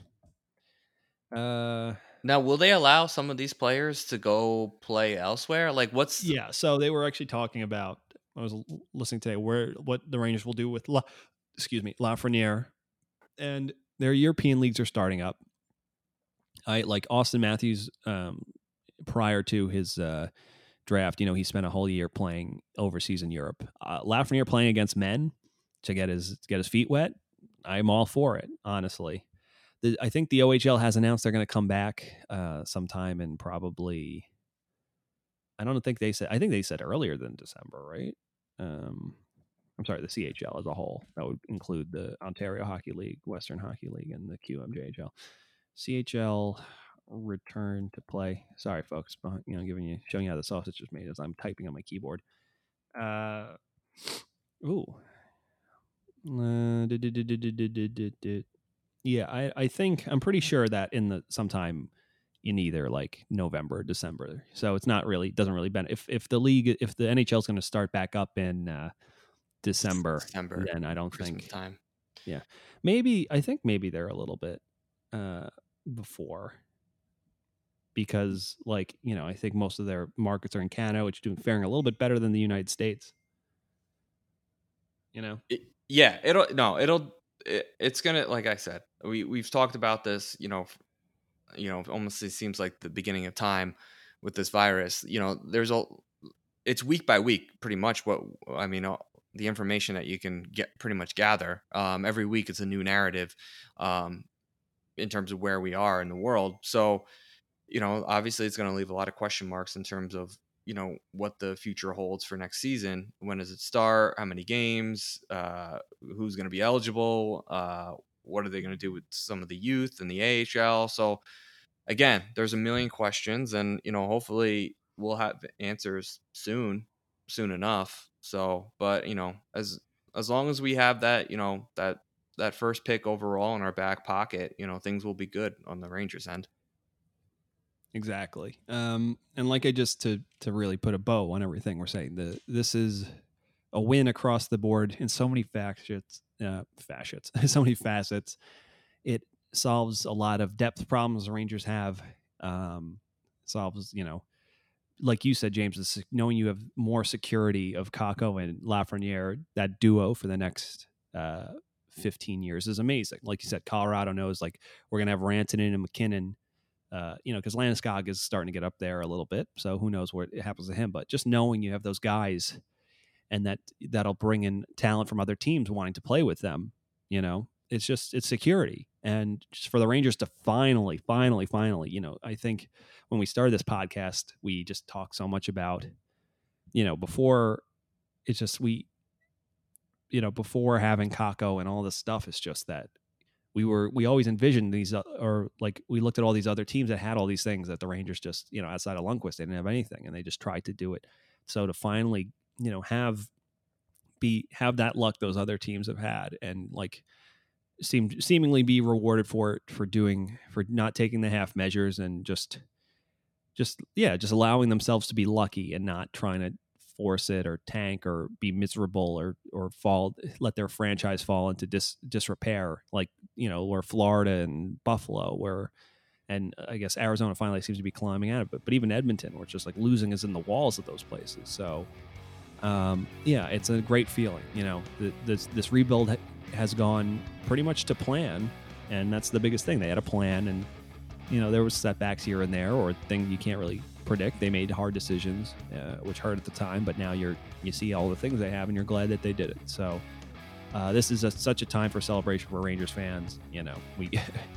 Uh, Now, will they allow some of these players to go play elsewhere? Like, what's yeah. So they were actually talking about. I was listening today where what the Rangers will do with La, excuse me, Lafreniere, and their European leagues are starting up. I like Auston Matthews. Um, prior to his uh, draft, you know, he spent a whole year playing overseas in Europe. Uh, Lafreniere playing against men to get his to get his feet wet. I'm all for it, honestly. The, I think the OHL has announced they're going to come back uh, sometime in probably. I don't think they said. I think they said earlier than December, right? Um, I'm sorry, the CHL as a whole. That would include the Ontario Hockey League, Western Hockey League, and the QMJHL. CHL return to play. Sorry, folks, but, you know, giving you showing you how the sausage is made as I'm typing on my keyboard. Uh, ooh. Uh, did, did, did, yeah, I, I think I'm pretty sure that in the sometime in either like November, or December. So it's not really doesn't really benefit if if the league if the NHL is going to start back up in uh, December, December, then I don't Christmas think time. Yeah, maybe I think maybe they're a little bit uh, before because like you know I think most of their markets are in Canada, which doing faring a little bit better than the United States. You know, It- yeah, it'll no, it'll it, it's gonna like I said, we we've talked about this. You know, you know, almost it seems like the beginning of time with this virus. You know, there's a it's week by week, pretty much. What I mean, the information that you can get pretty much gather um, every week. It's a new narrative um, in terms of where we are in the world. So, you know, obviously, it's going to leave a lot of question marks in terms of you know what the future holds for next season. When does it start? How many games? Uh, who's going to be eligible? Uh, what are they going to do with some of the youth and the AHL? So, again, there's a million questions, and you know, hopefully, we'll have answers soon, soon enough. So, but you know, as as long as we have that, you know, that that first pick overall in our back pocket, you know, things will be good on the Rangers end. exactly. Um, and like I just to to really put a bow on everything we're saying, the this is a win across the board in so many facets, uh, facets, so many facets. It solves a lot of depth problems the Rangers have. Um, solves, you know, like you said, James, knowing you have more security of Kakko and Lafreniere, that duo for the next uh, 15 years is amazing. Like you said, Colorado knows like we're gonna have Rantanen and MacKinnon. Uh, you know, because Landeskog is starting to get up there a little bit, so who knows what happens to him? But just knowing you have those guys, and that that'll bring in talent from other teams wanting to play with them. You know, it's just it's security, and just for the Rangers to finally, finally, finally, you know, I think when we started this podcast, we just talked so much about, you know, before it's just we, you know, before having Kakko and all this stuff, is just that we were we always envisioned these uh, or like we looked at all these other teams that had all these things that the Rangers just you know outside of Lundqvist they didn't have anything and they just tried to do it. So to finally you know have be have that luck those other teams have had and like seem seemingly be rewarded for it for doing for not taking the half measures and just just yeah just allowing themselves to be lucky and not trying to force it or tank or be miserable or or fall let their franchise fall into dis disrepair like you know where Florida and Buffalo where and I guess Arizona finally seems to be climbing out of it. But even Edmonton where just like losing is in the walls of those places. So um, yeah it's a great feeling you know. This this rebuild has gone pretty much to plan and that's the biggest thing. They had a plan and you know there was setbacks here and there or things you can't really predict. They made hard decisions, uh, which hurt at the time, but now you're you see all the things they have, and you're glad that they did it. So uh, this is a, such a time for celebration for Rangers fans. You know, we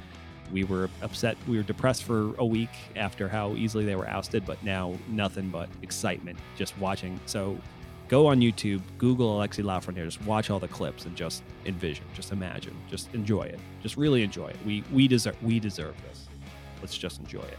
we were upset, we were depressed for a week after how easily they were ousted, but now nothing but excitement just watching. So go on YouTube, Google Alexi Lafreniere, just watch all the clips and just envision, just imagine, just enjoy it, just really enjoy it. We we deserve we deserve this. Let's just enjoy it.